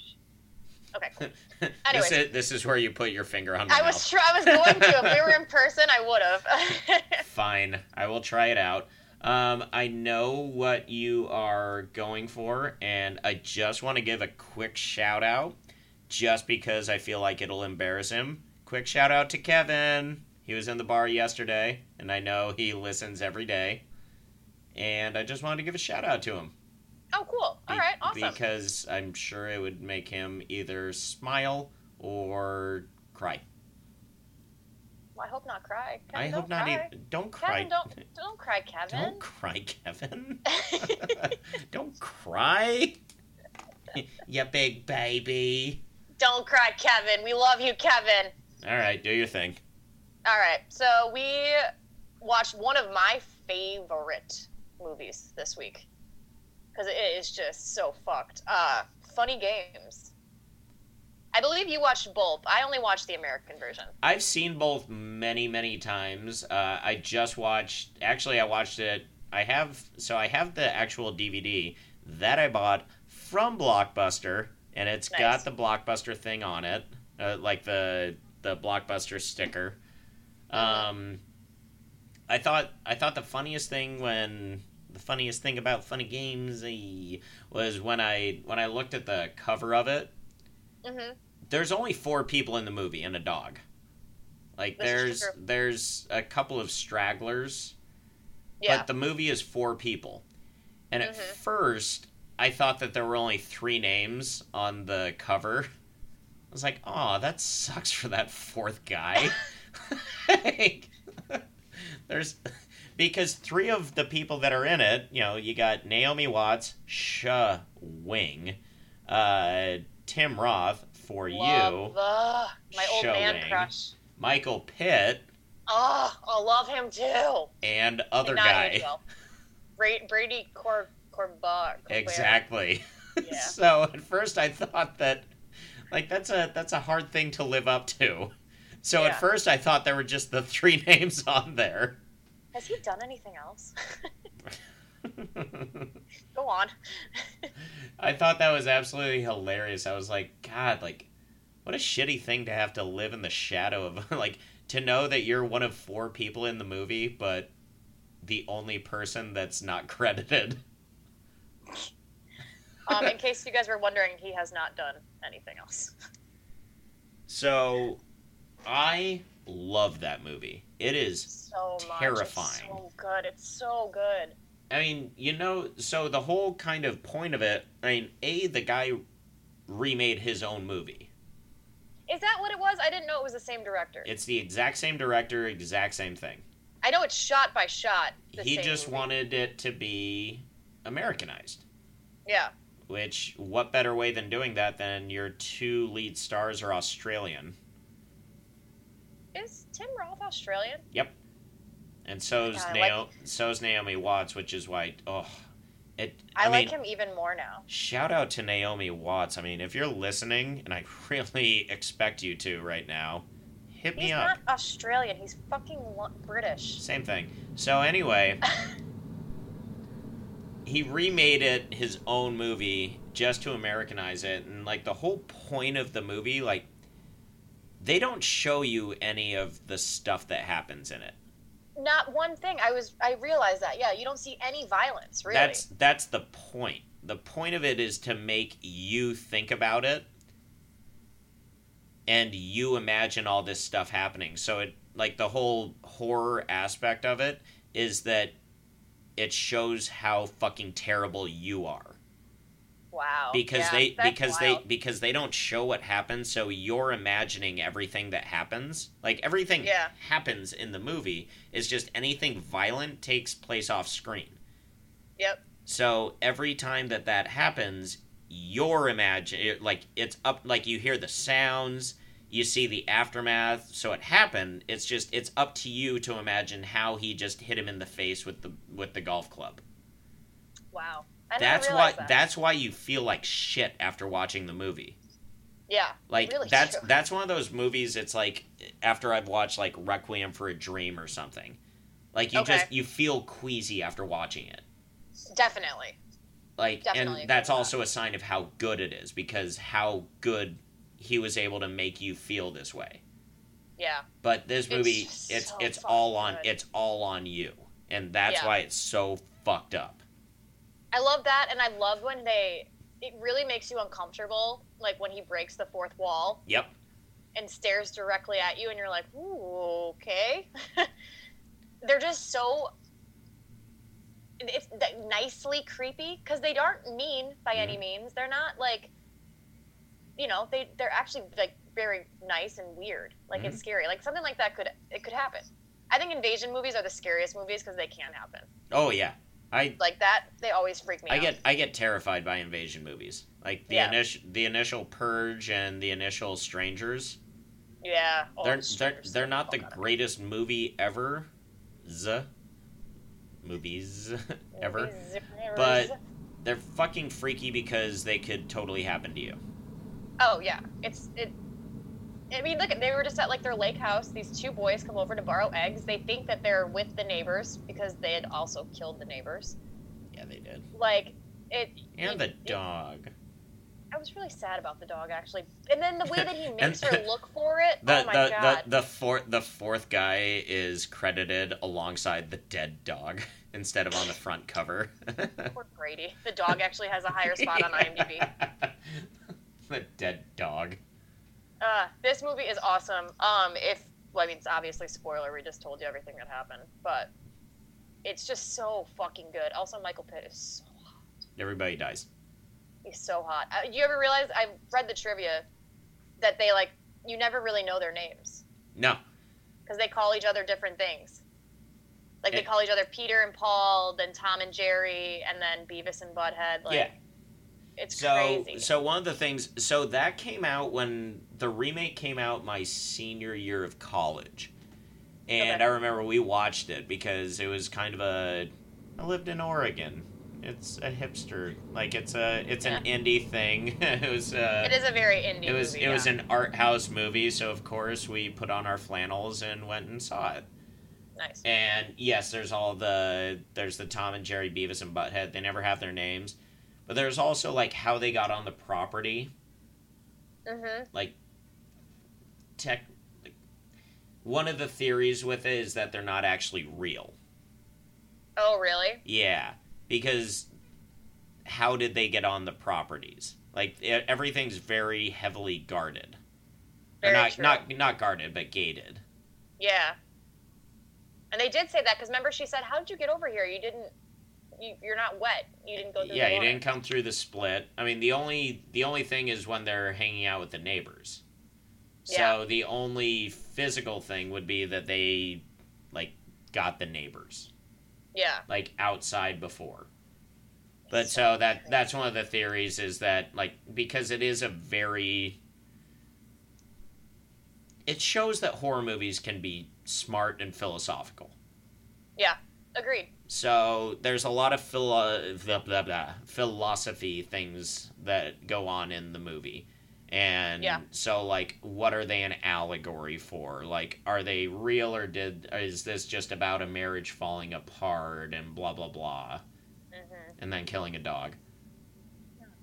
Okay, cool. this is this is where you put your finger on my I mouth. was I was going to. If we were in person, I would have. Fine, I will try it out. Um, I know what you are going for, and I just want to give a quick shout out, just because I feel like it'll embarrass him. Quick shout out to Kevin. He was in the bar yesterday, and I know he listens every day. And I just wanted to give a shout out to him. oh, cool. All right, awesome. Because I'm sure it would make him either smile or cry. Well, I hope not cry. I hope don't cry. Don't cry. Kevin, don't don't cry, Kevin. Don't cry, Kevin. Don't cry. you big baby. Don't cry, Kevin. We love you, Kevin. All right, do your thing. All right, so we watched one of my favorite movies this week because it is just so fucked. Uh, Funny Games. I believe you watched both. I only watched the American version. I've seen both many, many times. Uh, I just watched. Actually, I watched it. I have. So I have the actual DVD that I bought from Blockbuster, and it's Nice. got the Blockbuster thing on it, uh, like the the Blockbuster sticker. Um, I thought I thought the funniest thing when the funniest thing about Funny Games was when I when I looked at the cover of it. hmm There's only four people in the movie and a dog. Like This there's there's a couple of stragglers, Yeah. but the movie is four people. And at Mhm. first, I thought that there were only three names on the cover. I was like, "Oh, that sucks for that fourth guy." Like, there's because three of the people that are in it, you know, you got Naomi Watts, Sha Wing, uh, Tim Roth for love you, the, my old man Showing. crush. Michael Pitt, Oh, I love him too. and other And guy. well. Brady Cor Corbet. Exactly. Yeah. so at first I thought that like that's a that's a hard thing to live up to. So Yeah. at first I thought there were just the three names on there. Has he done anything else? Go on. I thought that was absolutely hilarious. I was like, God, like, what a shitty thing to have to live in the shadow of, like, to know that you're one of four people in the movie, but the only person that's not credited. Um, in case you guys were wondering, he has not done anything else. So, I love that movie. It is, So much. Terrifying. It's so good. It's so good. I mean, you know, so the whole kind of point of it, I mean, A, the guy remade his own movie. Is that what it was? I didn't know it was the same director. It's the exact same director, exact same thing. I know it's shot by shot. the he just movie. wanted it to be Americanized. Yeah. Which, what better way than doing that than your two lead stars are Australian? Is Tim Roth Australian? Yep. And so's, Yeah, I Nao- so's Naomi Watts, which is why, oh, it. I, I, like mean, him even more now. shout out to Naomi Watts. I mean, if you're listening, and I really expect you to right now, hit me up. He's not Australian. He's fucking British. Same thing. So anyway, he remade it his own movie just to Americanize it, and like the whole point of the movie, like they don't show you any of the stuff that happens in it. Not one thing. I was. I realized that. Yeah, you don't see any violence. Really. That's that's the point. The point of it is to make you think about it and you imagine all this stuff happening. So it like the whole horror aspect of it is that it shows how fucking terrible you are. Wow. Because Yeah, they because wild. they because they don't show what happens, so you're imagining everything that happens. Like everything Yeah. happens in the movie. is just anything violent takes place off screen. Yep. So every time that that happens, you're imagine like it's up like you hear the sounds, you see the aftermath. So it happened. It's just it's up to you to imagine how he just hit him in the face with the with the golf club. Wow. That's why that. that's why you feel like shit after watching the movie. Yeah. Like Really that's true. that's one of those movies. It's like after I've watched like Requiem for a Dream or something. Like you Okay. just you feel queasy after watching it. Definitely. like Definitely and that's with that. also a sign of how good it is because how good he was able to make you feel this way. Yeah. But this movie, just it's so it's all on good. it's all on you, and that's Yeah. why it's so fucked up. I love that, and I love when they. It really makes you uncomfortable, like when he breaks the fourth wall Yep. and stares directly at you, and you're like, "Ooh, okay." They're just so. It's nicely creepy because they aren't mean by any Mm-hmm. means. They're not like. You know, they they're actually like very nice and weird. Like Mm-hmm. it's scary. Like something like that could it could happen. I think invasion movies are the scariest movies because they can happen. Oh yeah. I Like that, they always freak me I out. get I get terrified by invasion movies. Like the Yeah. initial the initial Purge and the initial Strangers. Yeah. Oh, they're it's they're they're not the greatest movie ever. Z movies ever. Movies, But- They're fucking freaky because they could totally happen to you. oh yeah, it's it. I mean, look, they were just at like their lake house. These two boys come over to borrow eggs. They think that they're with the neighbors because they had also killed the neighbors. Yeah, they did. Like it. And it- the it- dog. I was really sad about the dog actually, and then the way that he makes her look for it. The oh my the, god. the the fourth the fourth guy is credited alongside the dead dog instead of on the front cover. Poor Brady. The dog actually has a higher spot on IMDb. the dead dog. Uh, this movie is awesome. Um, if well, I mean, it's obviously spoiler. We just told you everything that happened, but it's just so fucking good. Also, Michael Pitt is so hot. Everybody dies. he's so hot. Uh, you ever realize I read the trivia that they like you never really know their names No. because they call each other different things. Like they call each other Peter and Paul, then Tom and Jerry, and then Beavis and Butthead. Like, yeah. It's So crazy. so one of the things so that came out when the remake came out my senior year of college. And Okay. I remember we watched it because it was kind of a I lived in Oregon. It's a hipster like it's a it's an indie thing. it was uh it is a very indie it was movie. it was an art house movie, so of course we put on our flannels and went and saw it. nice. And yes, there's all the there's the Tom and Jerry Beavis and Butthead. They never have their names, but there's also like how they got on the property. Mm-hmm. Like tech. One of the theories with it is that they're not actually real. Oh, really? Yeah, because how did they get on the properties? Like e- everything's very heavily guarded. Or Very not true. not not guarded, but gated. Yeah. And they did say that because remember she said, "How did you get over here? You didn't. You, you're not wet. You didn't go through." Yeah, you didn't come through the split. I mean, the only the only thing is when they're hanging out with the neighbors. So Yeah. the only physical thing would be that they like got the neighbors Yeah. like outside before. But so that that's one of the theories is that like because it is a very it shows that horror movies can be smart and philosophical. Yeah, agreed. So there's a lot of philo- blah, blah, blah, philosophy things that go on in the movie. And Yeah. so like what are they an allegory for? Like are they real or did or is this just about a marriage falling apart and blah blah blah hmm and then killing a dog?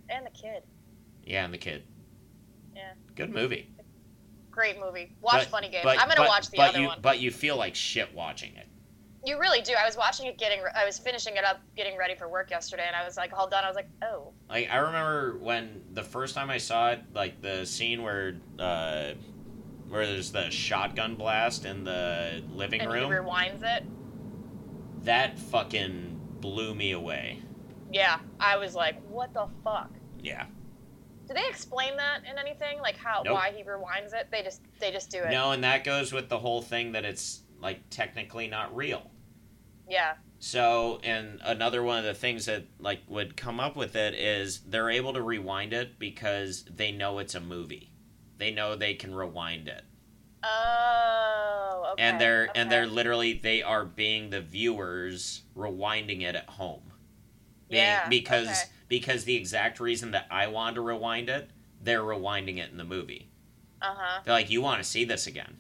And the kid. Yeah, and the kid. Yeah. Good movie. Great movie. Watch But- Funny Games. but- I'm gonna watch the but other you, one. But you feel like shit watching it. You really do. I was watching it, getting. I was finishing it up, getting ready for work yesterday, and I was like all done. I was like, oh, Like I remember when the first time I saw it, like the scene where uh where there's the shotgun blast in the living and room. he rewinds it. That fucking blew me away. Yeah, I was like, what the fuck? Yeah. Do they explain that in anything? Like how Nope. why he rewinds it? They just they just do it. No, and that goes with the whole thing that it's like technically not real. Yeah. So, and another one of the things that like would come up with it is they're able to rewind it because they know it's a movie. They know they can rewind it. Oh. Okay. and they're okay. and they're literally they are being the viewers rewinding it at home Being- Yeah, because okay. because the exact reason that i wanted to rewind it they're rewinding it in the movie Uh huh. they're like you want to see this again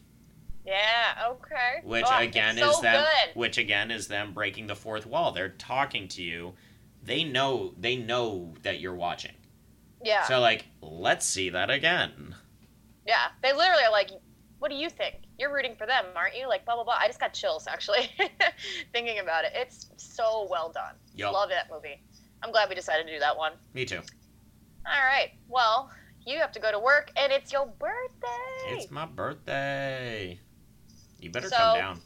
Yeah. Okay. which Oh, again it's is them good. which again is them breaking the fourth wall they're talking to you they know they know that you're watching Yeah. so like let's see that again Yeah, they literally are like, "What do you think? You're rooting for them, aren't you?" Like blah blah blah. I just got chills actually thinking about it. It's so well done. Yup. Love that movie. I'm glad we decided to do that one. Me too. All right. Well, you have to go to work, and it's your birthday. It's my birthday. You better So- come down.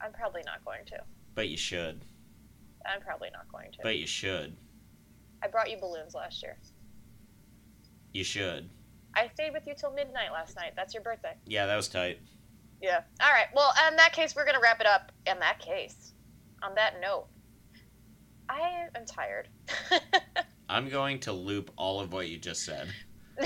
I'm probably not going to. But you should. I'm probably not going to. But you should. I brought you balloons last year. You should. I stayed with you till midnight last night. That's your birthday. Yeah, that was tight. Yeah. All right. Well, in that case, we're gonna wrap it up. In that case, on that note, I am tired. I'm going to loop all of what you just said.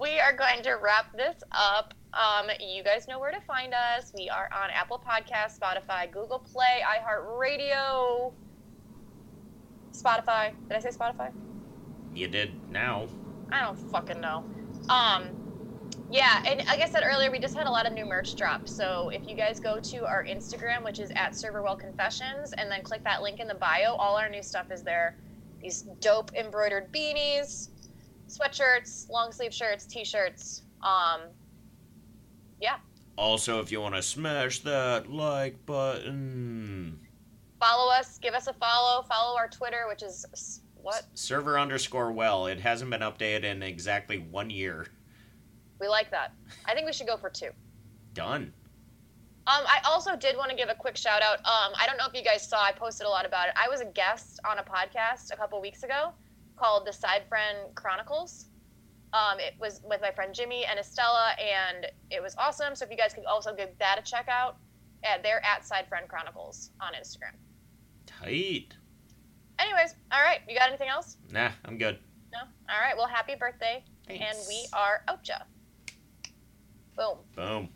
we are going to wrap this up. Um, you guys know where to find us. We are on Apple Podcasts, Spotify, Google Play, iHeartRadio, Spotify. Did I say Spotify? You did now. I don't fucking know. Um, yeah, and like I said earlier, we just had a lot of new merch drop. So if you guys go to our Instagram, which is at Serverwell Confessions, and then click that link in the bio, all our new stuff is there. These dope embroidered beanies, sweatshirts, long sleeve shirts, t-shirts. Um, yeah. Also, if you want to smash that like button. follow us, give us a follow, follow our Twitter, which is s- what Server underscore well. It hasn't been updated in exactly one year. we like that. I think we should go for two. Done. Um, I also did want to give a quick shout out. Um, I don't know if you guys saw, I posted a lot about it. I was a guest on a podcast a couple weeks ago called the Side Friend Chronicles. Um, it was with my friend Jimmy and Estella, and it was awesome. So if you guys could also give that a check out, at, they're at Side Friend Chronicles on Instagram. Tight. Anyways, all right. You got anything else? Nah, I'm good. No. All right. Well, happy birthday, and we are out. ya. Boom. Boom.